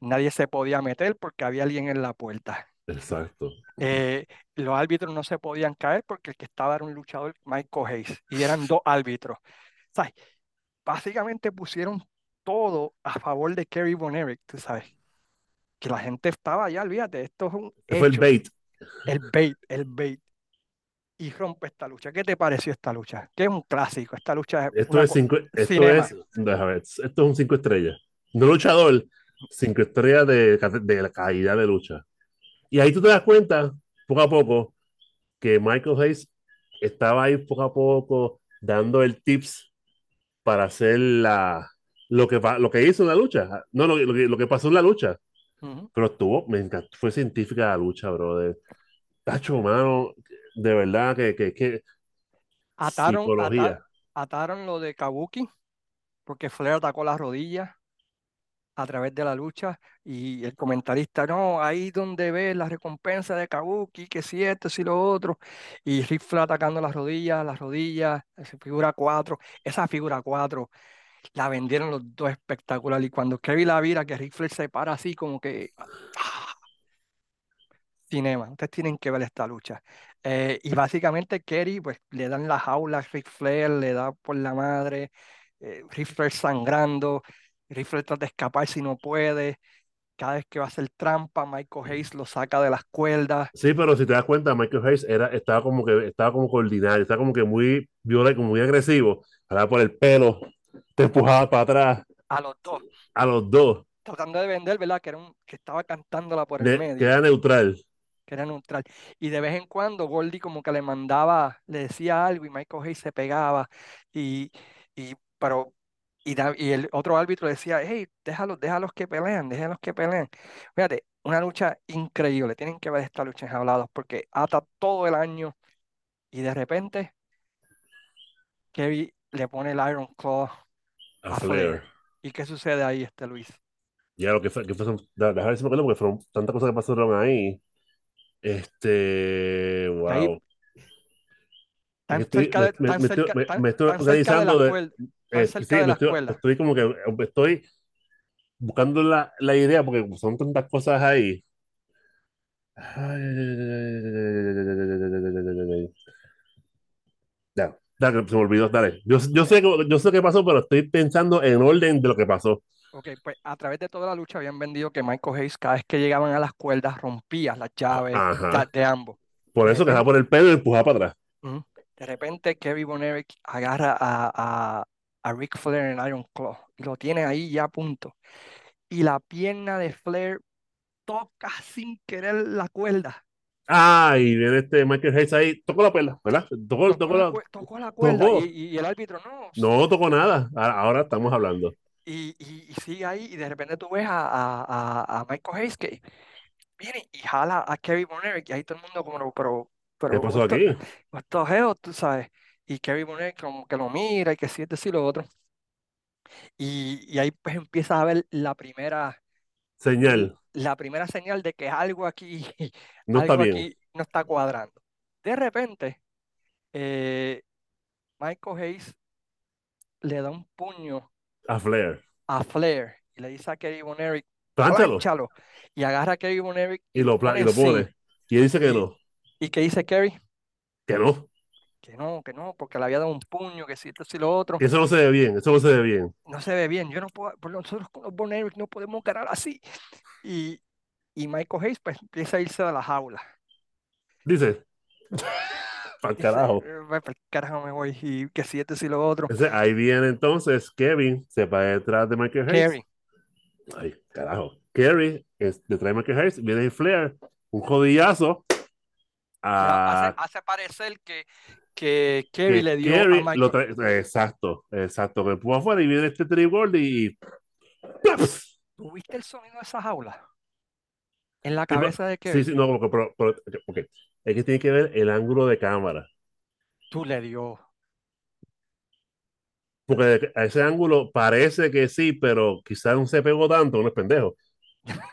Nadie se podía meter porque había alguien en la puerta. Exacto. Eh, los árbitros no se podían caer porque el que estaba era un luchador, Michael Hayes, y eran dos árbitros. ¿Sabes? Básicamente pusieron todo a favor de Kerry Von Erich, tú sabes. Que la gente estaba allá, olvídate, esto es un Fue el bait. el bait, el bait. Y rompe esta lucha. ¿Qué te pareció esta lucha? Que es un clásico, esta lucha es Esto es co- cinco, esto cinema. es, déjame ver, esto es un cinco estrellas. No luchador, cinco estrellas de, de la calidad de lucha. Y ahí tú te das cuenta, poco a poco, que Michael Hayes estaba ahí poco a poco dando el tips para hacer la, lo, que, lo que hizo en la lucha. No, lo, que- lo que, lo que pasó en la lucha. Pero estuvo, me encantó, fue científica la lucha, brother. Tacho, mano, de verdad que, que, que Ataron, ataron lo de Kabuki, porque Flair atacó las rodillas a través de la lucha y el comentarista, no, ahí donde ves la recompensa de Kabuki, que si esto, si lo otro, y Ric Flair atacando las rodillas, las rodillas, esa figura 4, esa figura 4 la vendieron los dos espectacular y cuando Kevin la vira, que Ric Flair se para así como que... ¡ah! Cinema, ustedes tienen que ver esta lucha. Eh, y básicamente Kerry, pues le dan la jaula a Ric Flair, le da por la madre, eh, Ric Flair sangrando, Ric Flair trata de escapar si no puede, cada vez que va a hacer trampa, Michael Hayes lo saca de las cuerdas, Sí, pero si te das cuenta, Michael Hayes era, estaba como que estaba como coordinado, estaba como que muy violento, muy agresivo, jalaba por el pelo, te empujaba para atrás a los dos, a los dos, tratando de vender, ¿verdad? Que, era un, que estaba cantándola por el medio. que era neutral. que era neutral. Y de vez en cuando Goldie como que le mandaba, le decía algo y Michael Hayes se pegaba y, y pero y, da- y el otro árbitro decía, hey, déjalos, déjalos que pelean, déjalos que peleen. Fíjate, una lucha increíble, tienen que ver esta lucha en Hablados porque ata todo el año y de repente Kevin le pone el Iron Claw A a Flair. Flair. ¿Y qué sucede ahí, este Luis? Ya lo que fue, que fue porque fueron tantas cosas que pasaron ahí. Este, wow. Tan estoy, cerca me, de, me- tan me estoy, cerca, me- tan, me estoy tan cerca de las organizando de, eh, sí, de estoy, como que estoy buscando la, la idea porque son tantas cosas ahí. Ya, dale, se me olvidó, dale. Yo, yo sé, yo sé qué pasó, pero estoy pensando en orden de lo que pasó. Ok, pues a través de toda la lucha habían vendido que Michael Hayes cada vez que llegaban a las cuerdas rompía las llaves de, Ajá. de ambos. Por eso que repente, por el pelo y empujaba para atrás. ujú, de repente Kevin Von Erich agarra a, a, a Ric Flair en Iron Claw y lo tiene ahí ya a punto. Y la pierna de Flair toca sin querer la cuerda. Ah, y viene este Michael Hayes ahí, tocó la perla, ¿verdad? Tocó, Tocó tocó la, tocó la cuerda y, y- el árbitro no. No tocó nada. Ahora, estamos hablando. Y, y, y sigue ahí y de repente tú ves a, a, a, Michael Hayes que viene y jala a Kevin Von Erich y ahí todo el mundo como, pero, ¿Qué pero pasó esto, aquí? estos geos, tú sabes. Y Kevin Von Erich como que lo mira y que siente y lo otro. Y, y ahí pues empiezas a ver la primera, Señal. la primera señal de que algo aquí, No está algo bien. aquí no está cuadrando. De repente, eh, Michael Hayes le da un puño A Flair. a Flair y le dice a Erich, Plánchalo. plánchalo. Y agarra a Kevin Von Erich Y y lo, pone y lo pone. Y él dice que Y, no. ¿Y qué dice Kerry? Que no. Que no, que no, porque le había dado un puño, que si esto, si lo otro. Eso no se ve bien. Eso no se ve bien. No se ve bien. Yo no puedo, por nosotros con los Von Erich no podemos ganar así. Y, y Michael Hayes pues empieza a irse de la jaula. Dice. Para carajo. "Eh, pues, pa'l carajo me voy. Y que si esto, si lo otro. Entonces, ahí viene entonces Kevin, se va detrás de Michael Hayes. Ay, carajo. Kerry detrás de Michael Hayes. Viene Flair, un jodillazo. Hace, parecer que, que Kerry que le dio a Michael. lo. Exacto, exacto. Me empuja afuera y viene este Trigord y. ¿Tuviste el sonido de esa jaula? En la Sí, cabeza de Sí, Kerry. sí, no, pero, pero- pero- ok. Es que tiene que ver el ángulo de cámara. Tú le dio. Porque a ese ángulo parece que sí, pero quizás no se pegó tanto, no es pendejo.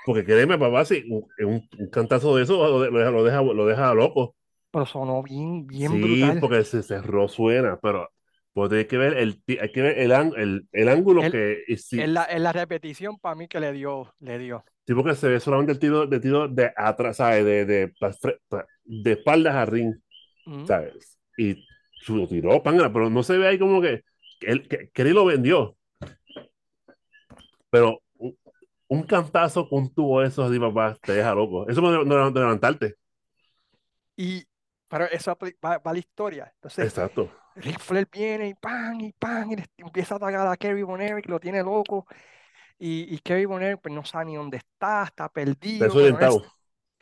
Porque créeme, papá, si un, un, un cantazo de eso lo, deja, lo, deja, lo deja loco. Pero sonó bien, bien Sí, brutal. porque se cerró, suena, pero pues hay que ver el, hay que ver el, el, el ángulo El- que si, En la, en la repetición, para mí que le dio, le dio. sí, porque se ve solamente el tiro, de tiro de atrás, ¿sabes? De, de, de espaldas a ring, Ujú. ¿sabes? Y lo tiró, panga, pero no se ve ahí como que, que él, que, que él lo vendió. Pero un, cantazo con un tubo de esos así, papá, te deja loco. Eso no de, de levantarte. Y, pero eso va, va a la historia. Entonces, Exacto. Ric Flair viene y pan, y pan, y le empieza a atacar a Kerry Von Erich, lo tiene loco. Y, y Kerry Von Erich, pues no sabe ni dónde está, está perdido. Bueno, él, Desorientado.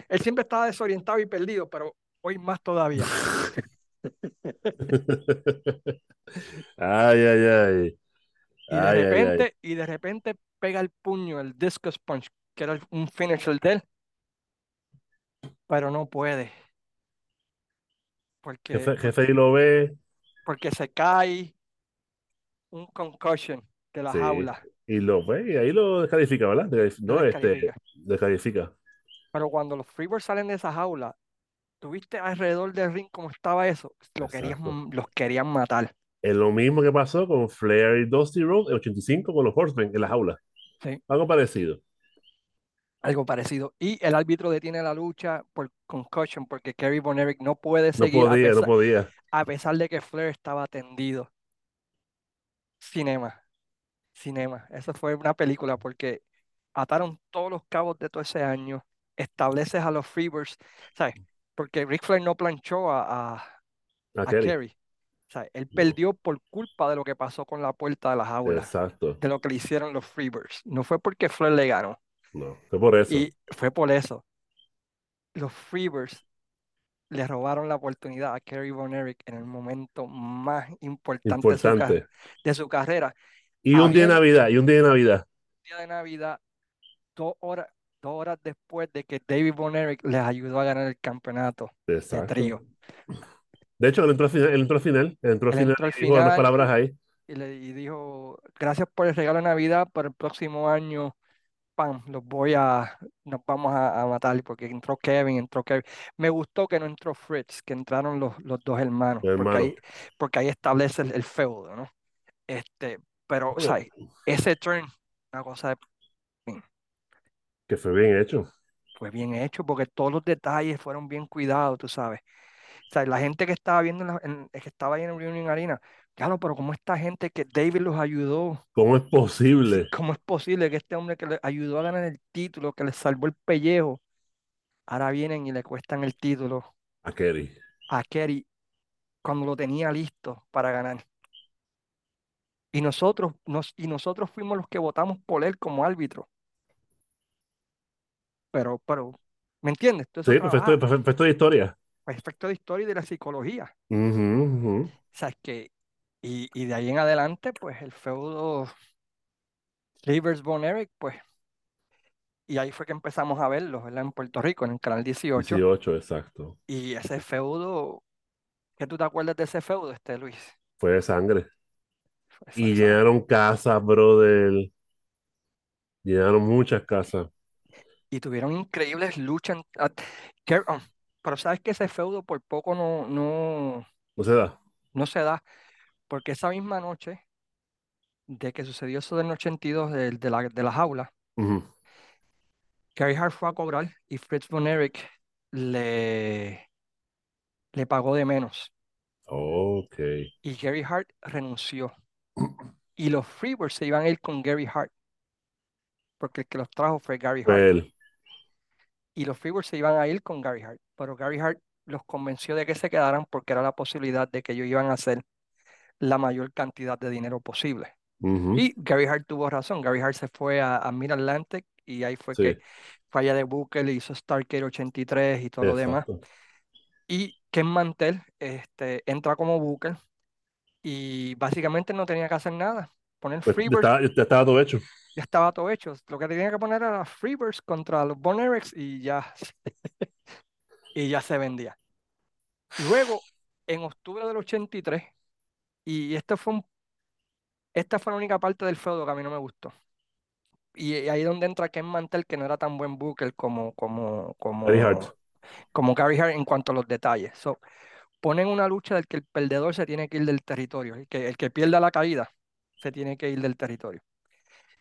él siempre estaba desorientado y perdido, pero hoy más todavía. ay, ay, ay. Y de Ay, ay, ay. repente, y de repente pega el puño, el discus punch, que era un finisher de él, pero no puede. Porque, Jefe, jefe y lo ve. porque se cae un concussion de la Sí. jaula. Y lo ve, y ahí lo descalifica, ¿verdad? Lo no, este, descalifica. Pero cuando los Freebirds salen de esa jaula, tuviste alrededor del ring como estaba eso, lo querían, los querían matar. Es lo mismo que pasó con Flair y Dusty Rhodes en 85 con los Horsemen en la jaula. Sí. Algo parecido. Algo parecido. Y el árbitro detiene la lucha por concussion porque Kerry Von Erich no puede No seguir a podía, no pesar, podía. a pesar de que Flair estaba tendido. Cinema. Cinema. Eso fue una película porque ataron todos los cabos de todo ese año. Estableces a los Freebirds, ¿sabes? Porque Ric Flair no planchó a, a, A a Kerry. Kerry. O sea, él perdió por culpa de lo que pasó con la puerta de la jaula, Exacto. de lo que le hicieron los Freebirds. No fue porque Flair le ganó. No, fue por eso. Y fue por eso. Los Freebirds le robaron la oportunidad a Kerry Von Erich en el momento más importante de su, de carrera. Y un día de Navidad, y un día de Navidad. día de Navidad, dos horas, dos horas después de que David Von Erich les ayudó a ganar el campeonato de Exacto. trío. De hecho, él entró al final, él entró al final, él entró al Él final entró al y dijo unas palabras ahí. y le y dijo, gracias por el regalo de Navidad, pero el próximo año, pam, los voy a, nos vamos a, a matar porque entró Kevin, entró Kevin. Me gustó que no entró Fritz, que entraron los, los dos hermanos, Los porque ahí, porque ahí establece el, el feudo, ¿no? Este, pero. Ese turn, una cosa de- Que fue bien hecho. fue bien hecho porque todos los detalles fueron bien cuidados, tú sabes. O sea, la gente que estaba viendo, en la- en- que estaba ahí en el Reunion Arena, claro, pero como esta gente que David los ayudó, ¿Cómo es posible? ¿cómo es posible que este hombre que le ayudó a ganar el título, que le salvó el pellejo, ahora vienen y le cuestan el título A Kerry. a Kerry cuando lo tenía listo para ganar? Y nosotros, nos, y nosotros fuimos los que votamos por él como árbitro. Pero, pero, ¿me entiendes? Sí, perfecto, perfecto, perfecto de historia. Efecto de historia y de la psicología. Ujú. O sea, es que, y, y de ahí en adelante, pues el feudo Rivers Von Erich, pues, y ahí fue que empezamos a verlo, ¿verdad? En Puerto Rico, en el canal 18. 18, exacto. Y ese feudo, ¿qué tú te acuerdas de ese feudo, este Luis? Fue de sangre. Y llenaron casas, brother. Llenaron muchas casas. y tuvieron increíbles luchas. en- ah, pero sabes que ese feudo por poco no, no, No se da. no se da, porque esa misma noche de que sucedió eso del 82 de, de la, de la jaula. Gary Hart fue a cobrar y Fritz Von Erich le, le pagó de menos. Ok. Y Gary Hart renunció. Y los Freebirds se iban a ir con Gary Hart. Porque el que los trajo fue Gary Hart. Y los Freebirds se iban a ir con Gary Hart. Pero Gary Hart los convenció de que se quedaran porque era la posibilidad de que ellos iban a hacer la mayor cantidad de dinero posible. Y Gary Hart tuvo razón. Gary Hart se fue a, a Mid Atlantic y ahí fue Sí, que fue allá de Booker, le hizo Starcade 83 y todo lo demás. Y Ken Mantel este, entra como Booker y básicamente no tenía que hacer nada. Poner Pues ya Freebirds, estaba, ya estaba todo hecho. Ya estaba todo hecho. Lo que tenía que poner era Freebirds contra los Erichs y ya, y ya se vendía. Luego en octubre del 83, y este fue un, esta fue la única parte del feudo que a mí no me gustó. Y, y ahí es donde entra Ken Mantel, que no era tan buen booker como, como, Gary Hart. como, como Gary Hart en cuanto a los detalles. So, ponen una lucha del que el perdedor se tiene que ir del territorio, el que, el que pierda la caída se tiene que ir del territorio.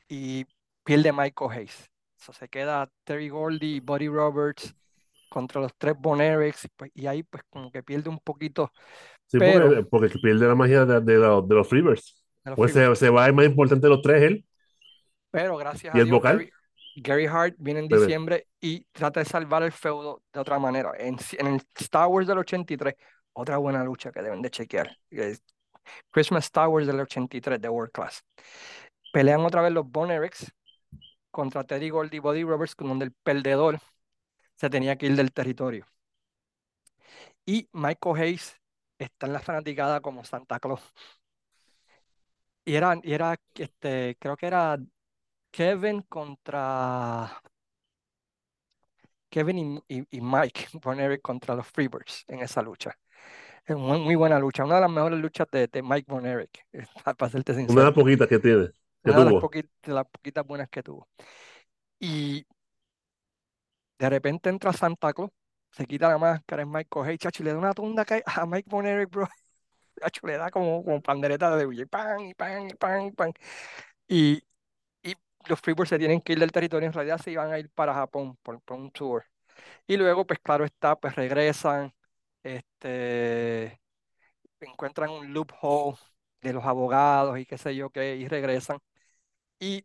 Y pierde Michael Hayes. So, se queda Terry Gordy, Buddy Roberts contra los tres Erichs, pues, y ahí pues como que pierde un poquito Sí, Pero- porque, porque pierde la magia de, de los- de los Freebirds. Pues se, se va el más importante de los tres, él. Pero gracias ¿Y a el Dios, vocal? Gary, Gary Hart viene en diciembre y trata de salvar el feudo de otra manera. En, en el Star Wars del 83, otra buena lucha que deben de chequear. Christmas Star Wars del 83 de World Class. Pelean otra vez los Von Erichs contra Teddy Gold y Buddy Roberts, con donde el perdedor se tenía que ir del territorio. Y Michael Hayes está en la fanaticada como Santa Claus. Y era, y era este, creo que era Kevin contra Kevin y, y- y Mike Von Erich contra los Freebirds en esa lucha. Es muy, muy buena lucha, una de las mejores luchas de, de Mike eh, para serte Una de sincero. las poquitas que tiene, Una de las, de poquitas buenas que tuvo. Y de repente entra Santa Claus, se quita la máscara, es Michael Hayes, chacho, y le da una tunda a Mike Von Erich, bro. Chacho, le da como, como pandereta de DJ, pan, y pan, y pan, y pan. Y, y los Freebirds se tienen que ir del territorio, en realidad se iban a ir para Japón por, por un tour. Y luego, pues claro está, pues regresan, este, encuentran un loophole de los abogados y qué sé yo qué, y regresan. Y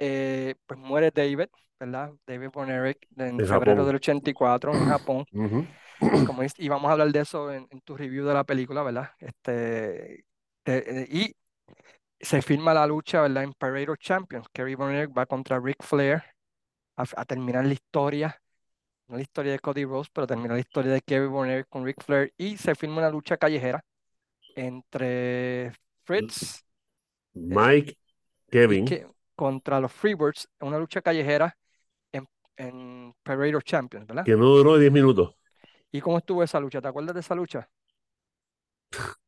eh, pues muere David, ¿verdad? David Von Erich en En febrero Japón. del 84 en Japón. Ujú. Como dice- y vamos a hablar de eso en, en tu review de la película, ¿verdad? Este, de- y se firma la lucha, ¿verdad? En Pareto Champions. Kerry Von Erich va contra Ric Flair a, a terminar la historia no la historia de Cody Rhodes, pero termina la historia de Kevin Von Erich con Ric Flair y se firma una lucha callejera entre Fritz Mike, Kevin, que, contra los Freebirds, una lucha callejera en, en Pareto Champions, ¿verdad? que no duró 10 minutos. ¿Y cómo estuvo esa lucha? ¿Te acuerdas de esa lucha?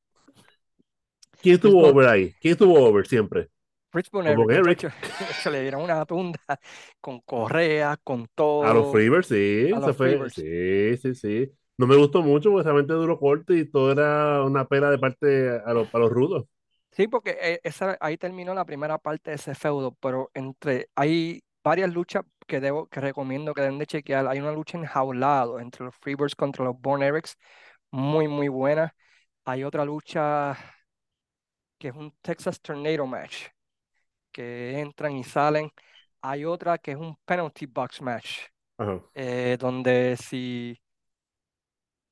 ¿Quién estuvo over ahí? ¿Quién estuvo over siempre? Erich. muchacho, se le dieron una tunda con correa, con A los todo. Freebirds, sí, a los. Freebirds. Sí, sí, sí. No me gustó mucho porque realmente duró corto y todo era una pera de parte a los, a los rudos. Sí, porque eh, esa, ahí terminó la primera parte de ese feudo, pero entre hay varias luchas que debo, que recomiendo que deben de chequear. Hay una lucha enjaulado entre los Freebirds contra los Von Erichs, muy, muy buena. Hay otra lucha que es un Texas Tornado Match, que entran y salen. Hay otra que es un Penalty Box Match, eh, donde si,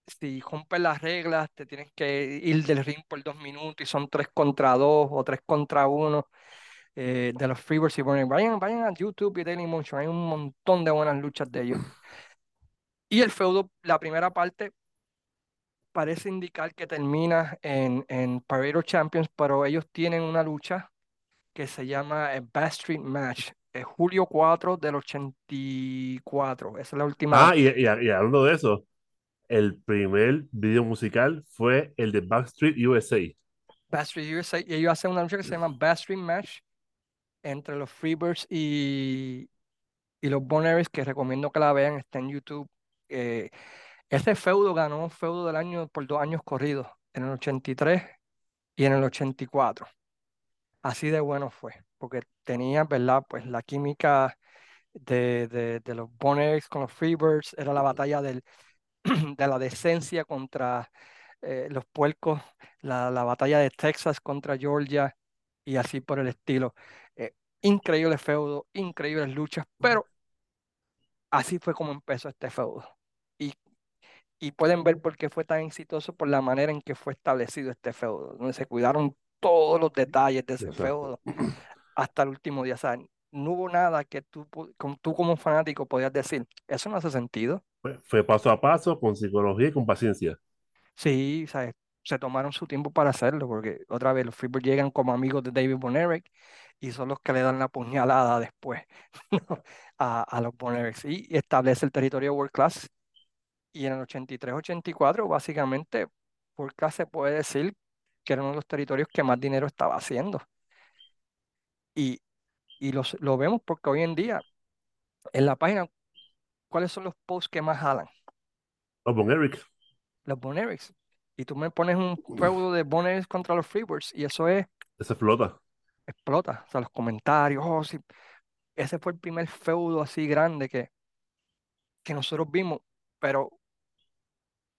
si rompes las reglas, te tienes que ir del ring por dos minutos y son tres contra dos o tres contra uno. eh, de los Freebirds y Erich. Vayan, vayan a YouTube y Daily Motion, hay un montón de buenas luchas de ellos. Y el feudo, la primera parte, parece indicar que termina en, en Pareto Champions, pero ellos tienen una lucha que se llama el Bass Street Match. Es julio 4 del 84. Esa es la última. Ah, y, y- y hablando de eso, el primer video musical fue el de Backstreet USA. Bass Street USA. Y ellos hacen una lucha que se llama Bass Street Match entre los Freebirds y, y los Von Erichs, que recomiendo que la vean, está en YouTube. Eh, ese feudo ganó feudo del año por dos años corridos, en el 83 y en el 84. Así de bueno fue, porque tenía, ¿verdad? Pues la química de, de, de los Von Erichs con los Freebirds, era la batalla del, de la decencia contra eh, los puercos, la, la batalla de Texas contra Georgia y así por el estilo. Eh, increíble feudo, increíbles luchas, pero así fue como empezó este feudo. Y, y pueden ver por qué fue tan exitoso por la manera en que fue establecido este feudo, donde se cuidaron todos los detalles de ese Exacto. feudo hasta el último día. O sea, no hubo nada que tú, tú como fanático podías decir, eso no hace sentido. Fue, paso a paso, con psicología y con paciencia. Sí, sea, se tomaron su tiempo para hacerlo, porque otra vez los Freebirds llegan como amigos de David Von Erich y son los que le dan la puñalada después a, a los Von Erichs y establece el territorio World Class. Y en el 83-84, básicamente, Podcast se puede decir que era uno de los territorios que más dinero estaba haciendo. Y, y los, lo vemos porque hoy en día, en la página, ¿cuáles son los posts que más jalan? Oh, Von Eric. Los Bonerics. Y tú me pones un feudo de Bonerics contra los Freebirds y eso es, Ese flota. explota. O sea, los comentarios, oh, sí. Ese fue el primer feudo así grande que, que nosotros vimos, pero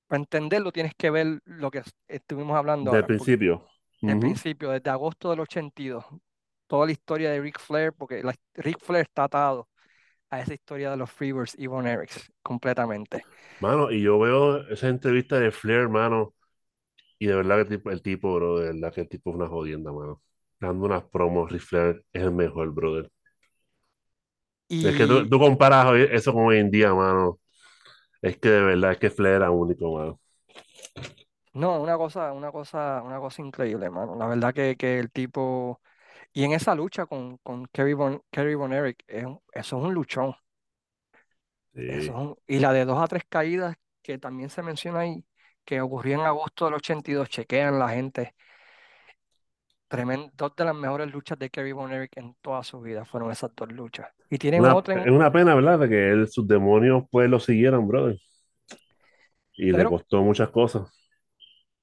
para entenderlo tienes que ver lo que es- estuvimos hablando Del principio. del Ujú. principio, desde agosto del 82, toda la historia de Ric Flair, porque la, Ric Flair está atado a esa historia de los Freebirds y Von Erichs completamente. Mano, y yo veo esa entrevista de Flair, hermano, y de verdad que el tipo, bro, de verdad que el tipo es una jodienda, mano. Dando unas promos, Ric Flair es el mejor, brother. Es que tú, comparas eso con hoy en día, mano. Es que de verdad es que Flair era único, mano. no, una cosa, una cosa, una cosa increíble, hermano. La verdad que, que el tipo, y en esa lucha con, con Kerry Von, Kerry Von es eso es un luchón. Eso es un- y la de dos a tres caídas que también se menciona ahí, que ocurrió en agosto del 82, chequean la gente. Tremendo, dos de las mejores luchas de Kerry Von Erich en toda su vida fueron esas dos luchas. Y tienen Una, otra, es una pena, ¿verdad? De que él- sus demonios pues lo siguieran, brother. Y le costó muchas cosas.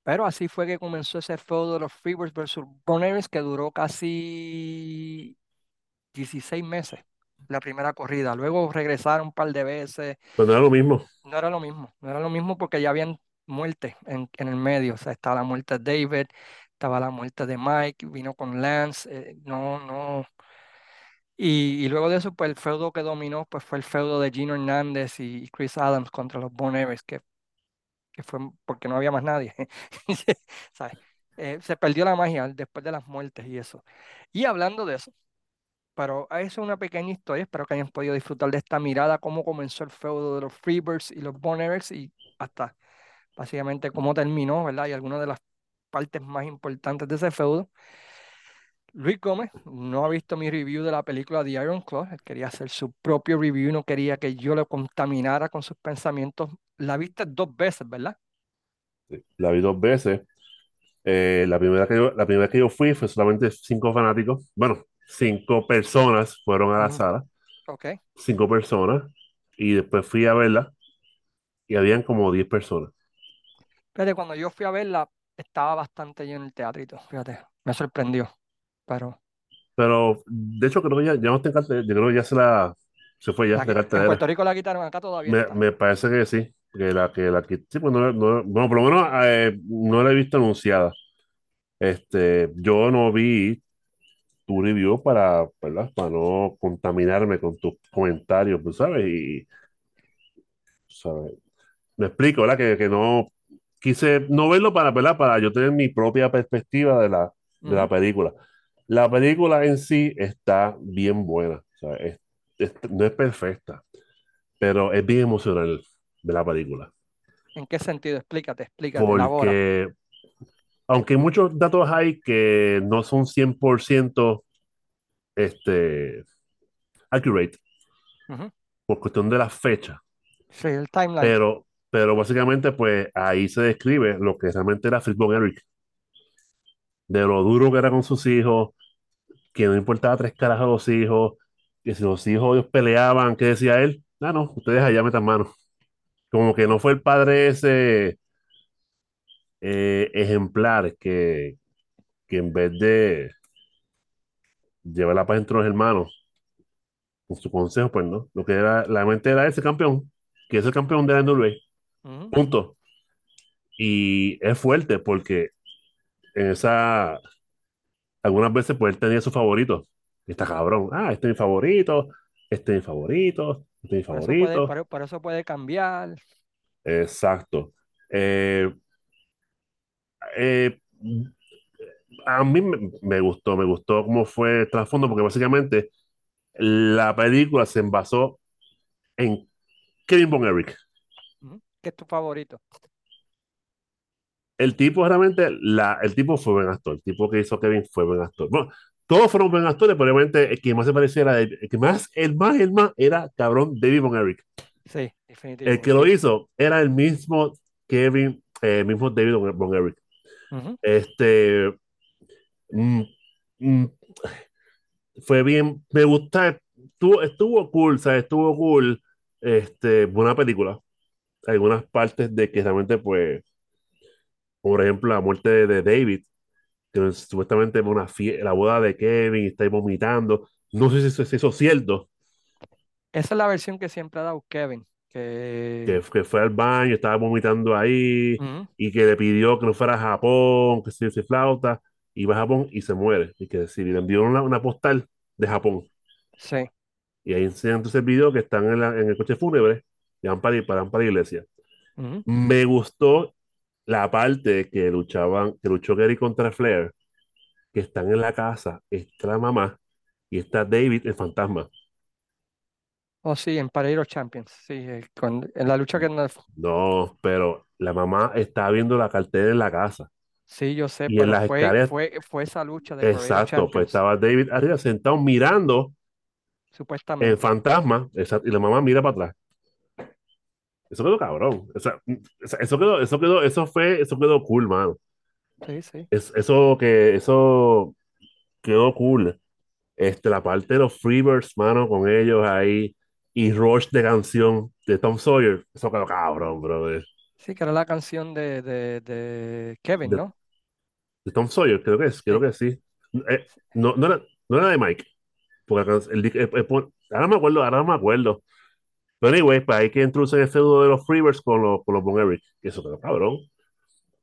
Pero así fue que comenzó ese feudo de los Freebirds versus Erich que duró casi 16 meses, la primera corrida. Luego regresaron un par de veces. Pero no era lo mismo. No era lo mismo, no era lo mismo porque ya habían muertes en, en el medio. O sea, estaba la muerte de David, estaba la muerte de Mike, vino con Lance. eh, no, no. Y, y luego de eso, pues el feudo que dominó pues fue el feudo de Gino Hernández y Chris Adams contra los Erich, que, que fue porque no había más nadie. ¿Sabes? Eh, se perdió la magia después de las muertes y eso. Y hablando de eso, pero eso es una pequeña historia. Espero que hayan podido disfrutar de esta mirada, cómo comenzó el feudo de los Freebirds y los Erichs y hasta básicamente cómo terminó, ¿verdad? Y algunas de las partes más importantes de ese feudo. Luis Gómez no ha visto mi review de la película The Iron Claw. Él quería hacer su propio review, no quería que yo lo contaminara con sus pensamientos. La viste dos veces, ¿verdad? La vi dos veces. Eh, la primera que yo, la primera que yo fui fue solamente cinco fanáticos. Bueno, cinco personas fueron a la sala. Ok. Cinco personas. Y después fui a verla. Y habían como 10 personas. Fíjate, cuando yo fui a verla, estaba bastante lleno el teatrito. Fíjate, me sorprendió. Pero Pero de hecho creo que ya, ya no está en cartelera. Yo creo que ya se la se fue ya la de en. Puerto Rico la quitaron, acá todavía me parece que sí. Que la que la que sí, pues no, no- bueno, por lo menos eh, no la he visto anunciada. Este, yo no vi tu review para, ¿verdad? Para no contaminarme con tus comentarios, tú sabes, y, ¿sabes? Me explico, ¿verdad? Que, que no quise no verlo para, ¿verdad? Para yo tener mi propia perspectiva de la, de la Ujú. película. La película en sí está bien buena, sea, es- es- no es perfecta, pero es bien emocional de la película, ¿En qué sentido? Explícate, explícate, porque aunque hay muchos datos hay que no son 100% este, accurate por cuestión de la fecha, Sí, el timeline. pero, pero básicamente pues ahí se describe lo que realmente era von Erich, de lo duro que era con sus hijos, que no importaba tres caras a los hijos, que si los hijos ellos peleaban, ¿qué decía él? Ah, no, ustedes allá metan mano. Como que no fue el padre ese eh, ejemplar que, que en vez de llevar la paz entre los hermanos, con su consejo, pues no. Lo que era, la mente era ese campeón, que es el campeón de la NWA. Punto. Y es fuerte porque en esa, algunas veces pues él tenía su favorito. Está cabrón. Ah, este es mi favorito, este es mi favorito, es mi Por eso puede, favorito. por, por eso puede cambiar. Exacto. Eh, eh, a mí me, me gustó, me gustó cómo fue el trasfondo, porque básicamente la película se basó en Kevin Von Erich. Ujú. ¿Qué es tu favorito? El tipo realmente, la, el tipo fue buen actor. El tipo que hizo Kevin fue buen actor. Bueno, todos fueron buen actores, pero obviamente el que más se parecía era, el que más, el más, el más era cabrón David Von Erich. Sí, El que lo definitivamente. hizo era el mismo Kevin, eh, mismo David Von Erich. Ujú. Este, mm, mm, fue bien, me gusta, estuvo, estuvo cool, ¿sabes? Estuvo cool, este, buena película. Algunas partes de que realmente, pues, por ejemplo, la muerte de, de David, que es supuestamente una la boda de Kevin, está ahí vomitando. No sé si eso, si eso es cierto, Esa es la versión que siempre ha dado Kevin, que, que que fue al baño, estaba vomitando ahí ujú, y que le pidió que no fuera a Japón, que si se flauta, y va a Japón y se muere. Y que si le envió una, una postal de Japón. sí, Y ahí enseñan entonces el video que están en, la- en el coche fúnebre y van para, para, para la iglesia. ujú. Me gustó la parte que luchaban, que luchó Gary contra Flair, que están en la casa, está la mamá y está David, el fantasma. Oh, sí, en Pareiro Champions, sí, eh, con- en la lucha que no, No, pero la mamá está viendo la cartera en la casa. sí, yo sé, Y en pero las fue, escaleras, fue, fue esa lucha de exacto, pues estaba David arriba sentado mirando en supuestamente. fantasma, exacto, y la mamá mira para atrás. Eso quedó cabrón. O sea, sea, eso quedó, eso quedó, eso fue, eso quedó cool, mano. Sí, sí. Es, eso que, eso quedó cool. Este, la parte de los Freebirds, mano, con ellos ahí, y Rush de canción de Tom Sawyer, eso quedó cabrón, brother. Sí, que era la canción de, de, de Kevin, De, ¿no? de Tom Sawyer, creo que es, creo Sí. que sí. Eh, no, no era, no era de Mike, porque can- el, di- eh, eh, ahora me acuerdo, ahora me acuerdo. Pero anyway, pues hay que introducir el feudo de los Freebirds con los, con los Von Erich, que eso quedó cabrón.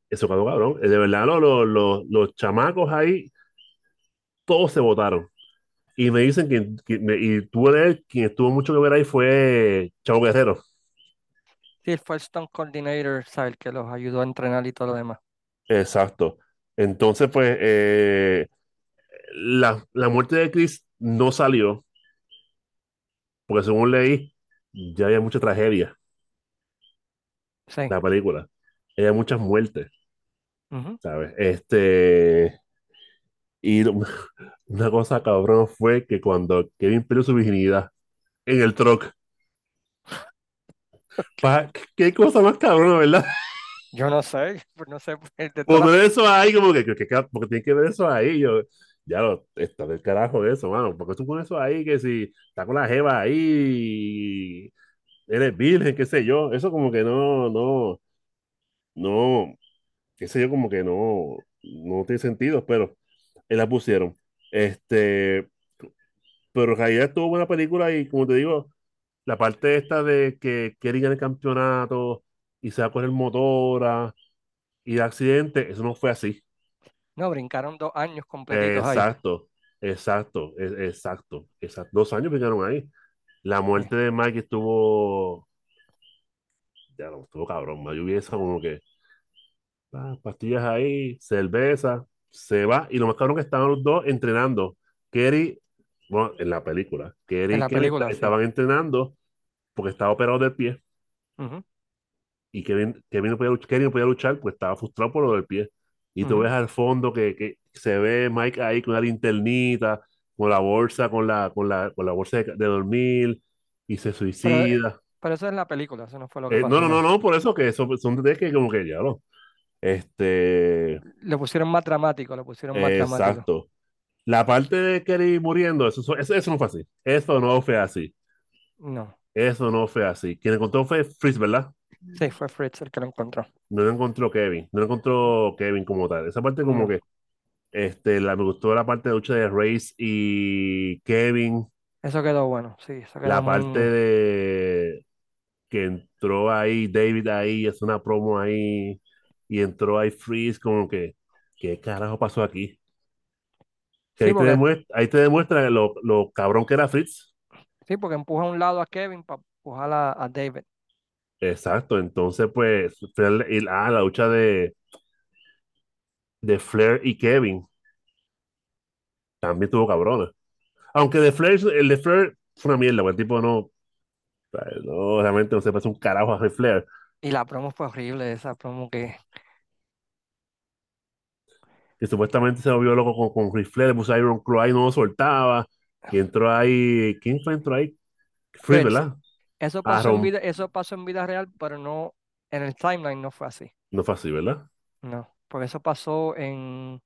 Eso quedó cabrón. Eh, De verdad, los, los, los, los chamacos ahí, todos se votaron. Y me dicen que, que me- y tú eres quien estuvo mucho que ver ahí fue Chavo Guerrero. Sí, fue el stunt coordinator, ¿sabes? El que los ayudó a entrenar y todo lo demás. Exacto. Entonces, pues, eh, la, la muerte de Chris no salió, porque según leí, ya había mucha tragedia Sí. en la película. Había muchas muertes. ¿sabes? Este, y una cosa cabrón fue que cuando Kevin perdió su virginidad en el truck, pa, qué cosa más cabrona, ¿verdad? Yo no sé, no sé, pues, Poner eso ahí, como que, que, que- que- porque tiene que ver eso ahí. Yo, ya lo, está del carajo eso, mano. Porque tú pones eso ahí, que si está con la jeva ahí, eres virgen, qué sé yo. Eso como que no, no, no, qué sé yo, como que no, no tiene sentido, pero él la pusieron. Este, pero en realidad estuvo buena película y como te digo, la parte esta de que quieren ganar el campeonato y se va a coger motora y de accidente, eso no fue así. No, brincaron dos años completitos ahí. Exacto, exacto, e- exacto, exacto. Dos años picaron ahí. La muerte de Mike estuvo, ya no, estuvo cabrón, más lluviosa como que ah, pastillas ahí, cerveza, se va. Y lo más cabrón que estaban los dos entrenando. Kerry, bueno, en la película, Kerry En la película, sí. estaban entrenando porque estaba operado del pie. Ujú, Y Kevin, Kevin no podía luchar, Kerry no podía luchar, pues estaba frustrado por lo del pie. Y tú ujú. ves al fondo que, que se ve Mike ahí con una linternita, con la bolsa, con la, con la, con la bolsa de, de dormir, y se Pero, suicida. pero eso es en la película, eso no fue lo que Eh, pasó no, no, no, no, por eso que eso son detalles que como que ya lo. Este, Le pusieron más dramático, le pusieron más dramático. exacto. La parte de Kerry muriendo, eso, eso, eso no fue así. Eso no fue así. No, Eso no fue así. Quien encontró fue Fritz, ¿verdad? Sí, fue Fritz el que lo encontró. No lo encontró Kevin. No lo encontró Kevin como tal. Esa parte como que este, la, me gustó la parte de lucha de Race y Kevin. Eso quedó bueno, sí, eso quedó La muy... parte de que entró ahí David ahí, es una promo ahí y entró ahí Freeze como que ¿qué carajo pasó aquí? Que Sí, ahí te demuestra, ahí te demuestra lo, lo cabrón que era Fritz. sí, porque empuja a un lado a Kevin para empujar a, a David. Exacto, entonces pues el- ah, la lucha de, de Flair y Kevin también tuvo cabrona. Aunque de Flair, el de Flair fue una mierda, el tipo no, no realmente no se parece un carajo a Flair. Y la promo fue horrible, esa promo que... que supuestamente se volvió loco con, con Ric Flair, le puso Iron Claw ahí, no lo soltaba, y entró ahí, ¿quién fue entró ahí? Fritz, ¿verdad? Eso pasó en vida, eso pasó en vida real, pero no, en el timeline no fue así. No fue así, ¿verdad? No, porque eso pasó en...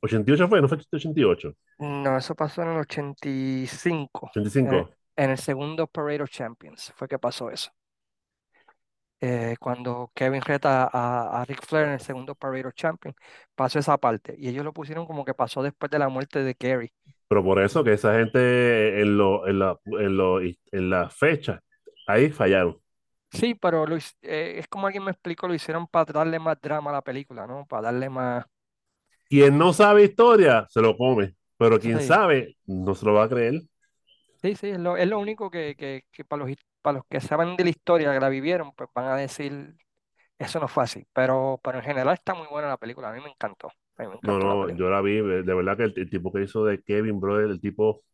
88 fue, no fue 88. No, eso pasó en el 85, en el, 85. en el segundo Parade of Champions, fue que pasó eso. Eh, cuando Kevin reta a, a Ric Flair en el segundo Parade of Champions, pasó esa parte. Y ellos lo pusieron como que pasó después de la muerte de Kerry. Pero por eso que esa gente en, lo, en, la, en, lo, en la fecha, ahí fallaron. Sí, pero lo eh, es como alguien me explicó, lo hicieron para darle más drama a la película, ¿no? Para darle más... Quien no sabe historia, se lo come. Pero quien Sí, sabe, no se lo va a creer. sí, sí, es lo, es lo único que, que, que para los, para los que saben de la historia, que la vivieron, pues van a decir, eso no fue así. Pero, pero en general está muy buena la película, a mí me encantó, No, la no, yo la vi. De verdad que el, el tipo que hizo de Kevin, brother, el tipo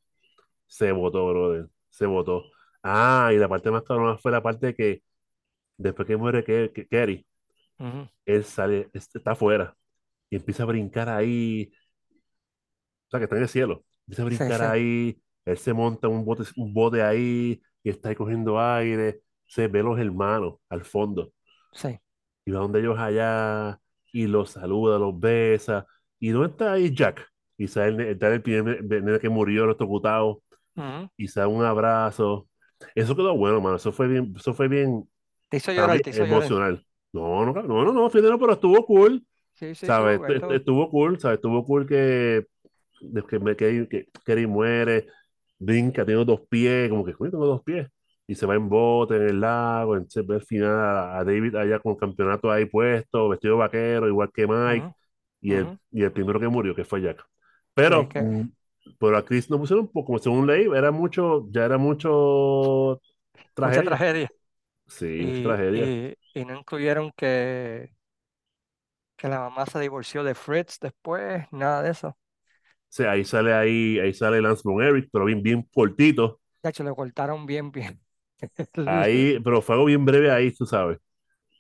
se votó, brother. Se votó. Ah, y la parte más cabrona fue la parte que después que muere Ke- Ke- Kerry, Ujú, él sale, está afuera y empieza a brincar ahí. O sea, que está en el cielo. Empieza a brincar sí, ahí. Él se monta un bote, un bote ahí y está ahí cogiendo aire. Se ve los hermanos al fondo. sí. Y va donde ellos allá y los saluda, los besa. ¿Y dónde está ahí Jack? Sale el, está el primer que murió electrocutado y se da un abrazo. Eso quedó bueno, mano. Eso fue bien, eso fue bien, Te hizo para mí, llorar, te hizo llorar. emocional. No, no, no, no, no, no, pero estuvo cool. Sí, sí, ¿Sabes? estuvo, estu- esto, Estuvo cool, ¿sabes? Estuvo cool que, que, que, que Kerry muere, brinca, tiene dos pies, como que, tengo dos pies. Y se va en bote en el lago, entonces ve al final a, a David allá con el campeonato ahí puesto, vestido de vaquero, igual que Mike, y el, y el primero que murió, que fue Jack. Pero, que, mm, pero a Chris no pusieron como según leí, era mucho, ya era mucho mucha tragedia. tragedia. Sí, Y, tragedia. y, y no incluyeron que, que la mamá se divorció de Fritz después, nada de eso. O sea, ahí sale ahí, ahí sale Lance Von Eric, pero bien, bien cortito. De hecho, le cortaron bien, bien. Ahí, pero fue algo bien breve ahí, tú sabes.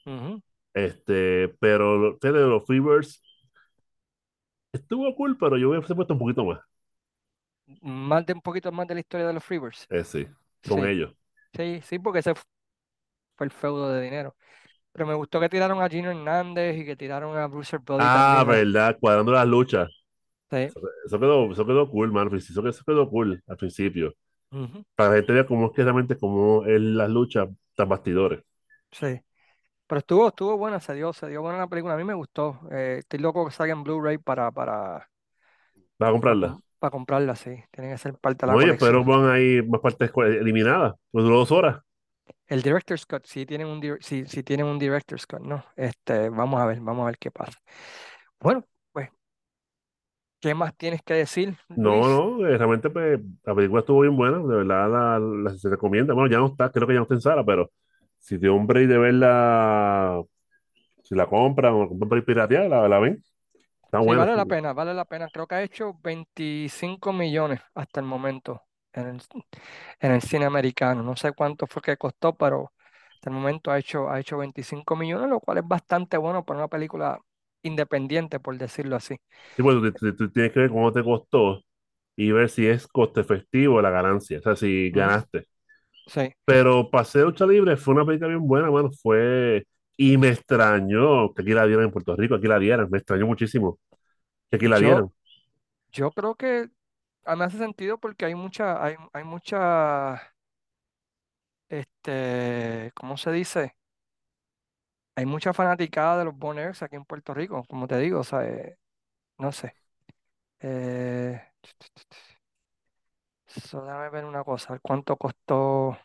Ujú. Este, pero fíjate, los Freebirds estuvo cool, pero yo hubiese puesto un poquito más. Más de un poquito más de la historia de los Freebirds. Eh, sí, con Sí, ellos. sí, sí, porque ese fue el feudo de dinero. Pero me gustó que tiraron a Gino Hernández y que tiraron a Bruiser Brody Ah, verdad, cuadrando las luchas. Sí. Eso, eso quedó, eso quedó cool, man. Eso, eso quedó cool al principio. Para que la gente vea cómo es que realmente cómo es las luchas tras bastidores. Sí. Pero estuvo, estuvo buena, se dio, se dio buena la película. A mí me gustó. Eh, estoy loco que salga en Blu-ray para, para, ¿Vas a para, comprarla? com- para comprarla, sí. Tiene que ser parte de la Oye, colección. pero van ahí más partes eliminadas. Pues duró dos horas. El Director's Cut, sí tienen un, sí, sí tienen un Director's Cut, ¿no? Este, vamos a ver, vamos a ver qué pasa. Bueno, ¿qué más tienes que decir, No, Luis? no, eh, realmente pues, la película estuvo bien buena, de verdad la, la- se recomienda. Bueno, ya no está, creo que ya no está en sala, pero si tiene un break de verla, si la compran o compran por piratear, la, la ven. Está Sí, buena. vale la pena, vale la pena. Creo que ha hecho 25 millones hasta el momento en el, en el cine americano. No sé cuánto fue que costó, pero hasta el momento ha hecho, ha hecho 25 millones, lo cual es bastante bueno para una película independiente, por decirlo así. Sí, pues tú, tienes que ver cómo te costó y ver si es coste efectivo la ganancia, o sea, si Mm, ganaste. Sí, Pero Paseo Lucha Libre fue una película bien buena, mano, fue... Y me extrañó que aquí la dieran en Puerto Rico, aquí la dieran, me extrañó muchísimo que aquí la yo, dieran. yo creo que a mí me hace sentido porque hay mucha, hay, hay mucha, este, ¿cómo se dice? Hay mucha fanaticada de los Boners aquí en Puerto Rico, como te digo, o sea, eh, no sé. Eh, so, déjame ver una cosa, ¿cuánto costó?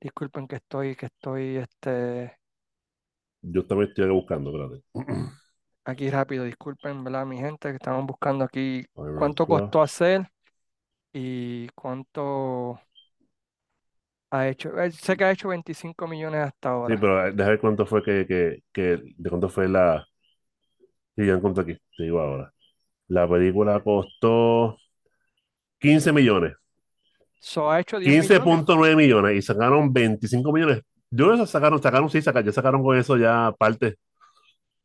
Disculpen que estoy, que estoy, este, Yo también estoy buscando, espérate. aquí rápido, disculpen, ¿verdad? Mi gente, que estamos buscando aquí cuánto costó hacer y cuánto ha hecho. Eh, sé que ha hecho 25 millones hasta Sí, ahora. pero eh, déjame ver cuánto fue que, que, que, de cuánto fue la... Sí, ya encontré aquí, te digo ahora. La película costó 15 millones, So, ha hecho 10 quince millones. y sacaron 25 millones. Yo eso sacaron, sacaron, sí, sacaron, ya sacaron con eso ya parte.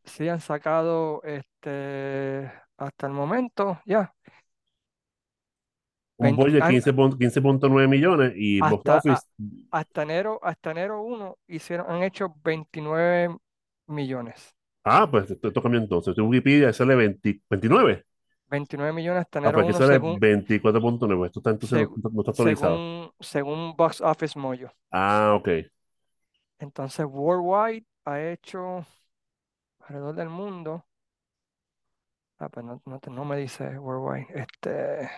Sí, han sacado, este, hasta el momento, ya. Un 20 budget de ah, 15 pun- 15.9 millones y box hasta, office. a- hasta enero, hasta enero 1 hicieron, han hecho 29 millones. Ah, pues esto, cambió entonces. En Wikipedia sale 20 29. 29 millones hasta Ah, enero pues aquí 1 sale según, 24.9. Esto está entonces no, seg- no está actualizado. según, según Box Office Mojo. Ah, ok. Entonces, Worldwide ha hecho alrededor del mundo. Ah, pues no, no, te- no me dice Worldwide. Este,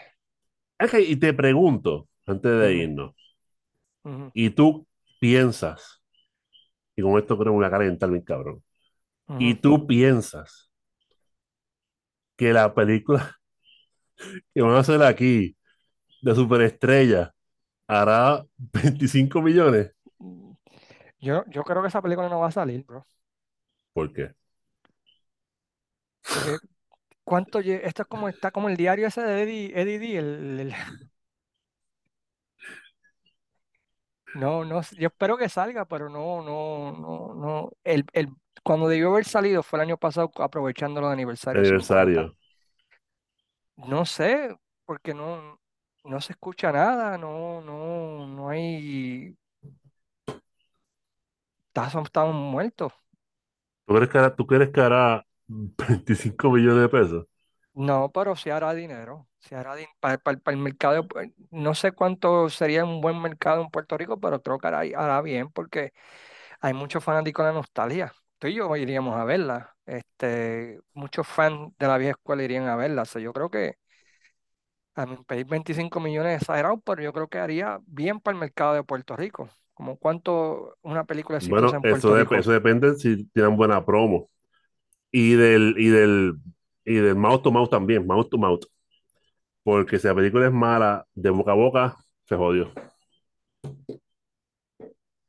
Ok, y te pregunto, antes de irnos, y tú piensas, y con esto creo que voy a calentar bien cabrón, y tú piensas que la película que van a hacer aquí de superestrella hará 25 millones. Yo, yo creo que esa película no va a salir, bro. ¿Por qué? Porque cuánto esto es como está como el diario ese de Eddie, Eddie D, el, el- no, no, yo espero que salga, pero no, no, no, no. El, el, cuando debió haber salido fue el año pasado aprovechando los aniversarios 50. Aniversario. No sé, porque no, no se escucha nada, no, no, no hay, estamos, estamos muertos. ¿Tú crees que hará, tú crees que hará 25 millones de pesos? No, pero sí hará dinero, sí hará para, el mercado, Pu- no sé cuánto sería un buen mercado en Puerto Rico, pero creo que hará, hará bien porque hay muchos fanáticos de la nostalgia. Tú y yo iríamos a verla, este, muchos fans de la vieja escuela irían a verla, o sea, yo creo que a mí pedir 25 millones es exagerado, pero yo creo que haría bien para el mercado de Puerto Rico. Como cuánto una película exitosa Bueno, en Puerto Rico. eso depende si tienen buena promo. Y del, y del, y del mouth to mouth también, mouth to mouth. Porque si la película es mala, de boca a boca, se jodió.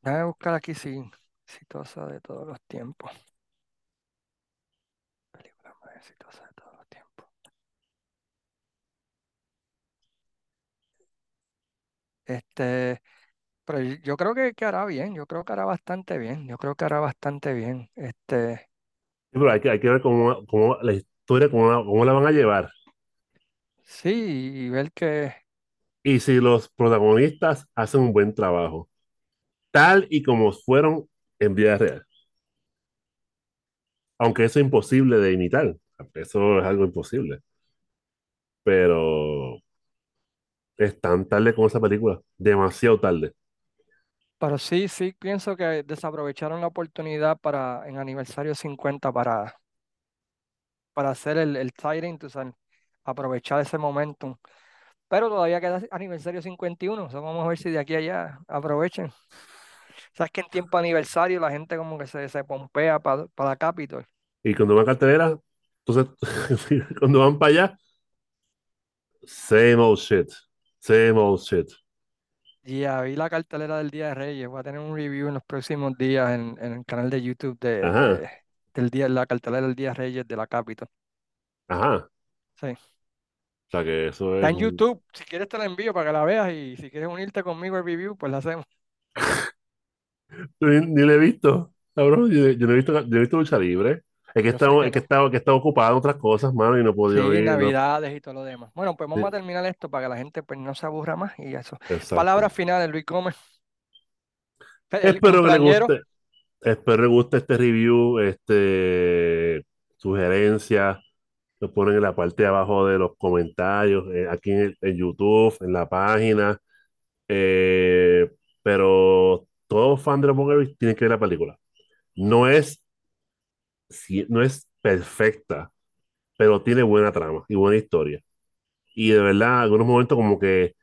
Déjame buscar aquí sí, exitosa de todos los tiempos. Película más exitosa de todos los tiempos. Este, pero yo creo que, que hará bien, yo creo que hará bastante bien, yo creo que hará bastante bien. Este, Pero hay que, hay que ver cómo, cómo la historia, cómo, la- cómo la van a llevar. sí, y ver que, Y si los protagonistas hacen un buen trabajo, tal y como fueron en vida real. Aunque eso es imposible de imitar. Eso es algo imposible. Pero es tan tarde con esa película. Demasiado tarde. Pero sí, sí, pienso que desaprovecharon la oportunidad para, en aniversario 50 para, para hacer el, el tie-in, tú aprovechar ese momentum. Pero todavía queda aniversario 51, o sea, vamos a ver si de aquí a allá aprovechen. Sabes que en tiempo aniversario la gente como que se, se pompea para la Capitol. Y cuando van a cartelera, entonces, cuando van para allá, same old shit. Same old shit. Ya vi la cartelera del Día de Reyes. Voy a tener un review en los próximos días en, en el canal de YouTube de, de- del día, la cartelera del Día de Reyes de la Capitol. ajá. Sí. O sea que eso Está es en YouTube. Si quieres te la envío para que la veas y si quieres unirte conmigo al review, pues la hacemos. Ni, ni lo he visto, cabrón. Yo, yo no he visto, yo no he visto lucha libre. Es que estado, que es que estado, que estado ocupado en otras cosas, mano, y no podido Sí, ir. No. Navidades y todo lo demás. Bueno, pues vamos a terminar esto para que la gente pues no se aburra más y eso. exacto. Palabras finales, Luis Gómez. El Espero que le guste, espero que le guste este review, este sugerencias, lo ponen en la parte de abajo de los comentarios, eh, aquí en, YouTube, en la página. eh, pero todo fan de los Monkey tiene que ver la película. No es, no es perfecta, pero tiene buena trama y buena historia. Y de verdad, en algunos momentos como que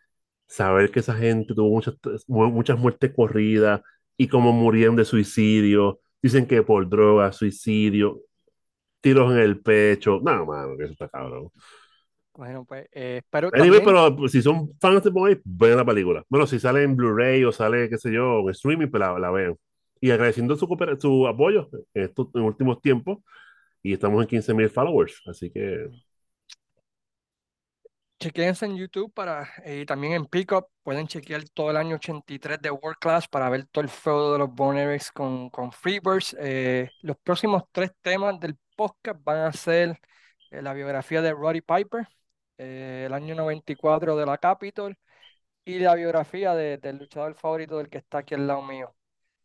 saber que esa gente tuvo muchas, mu- muchas muertes corridas y como murieron de suicidio. Dicen que por droga, suicidio, tiros en el pecho. No, mano, que eso está cabrón. Bueno, pues eh, espero Anyway, también. pero si son fans de Boy, vean la película. Bueno, si sale en Blu-ray o sale, qué sé yo, en streaming, pues la, la vean. Y agradeciendo su, su apoyo en estos en últimos tiempos. Y estamos en 15.000 followers. Así que Chequense en YouTube para, eh, y también en Pickup. Pueden chequear todo el año 83 de World Class para ver todo el feudo de los Bonerex con, con Freebirds. Eh, los próximos tres temas del podcast van a ser eh, la biografía de Roddy Piper, eh, el año 94 de la Capitol y la biografía de- del luchador favorito del que está aquí al lado mío,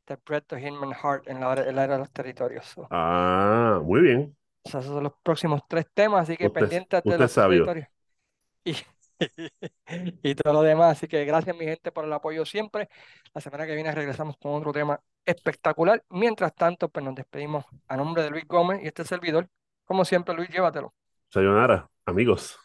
de Bret The Hitman Hart en la, en la era de los territorios. So, Ah, muy bien. o sea, esos son los próximos tres temas, así que Usted, pendientes de los sabio. territorios. Y, y todo lo demás. Así que gracias, mi gente, por el apoyo siempre. La semana que viene regresamos con otro tema espectacular. Mientras tanto, pues nos despedimos a nombre de Luis Gómez y este servidor. Como siempre, Luis, llévatelo. Sayonara, amigos.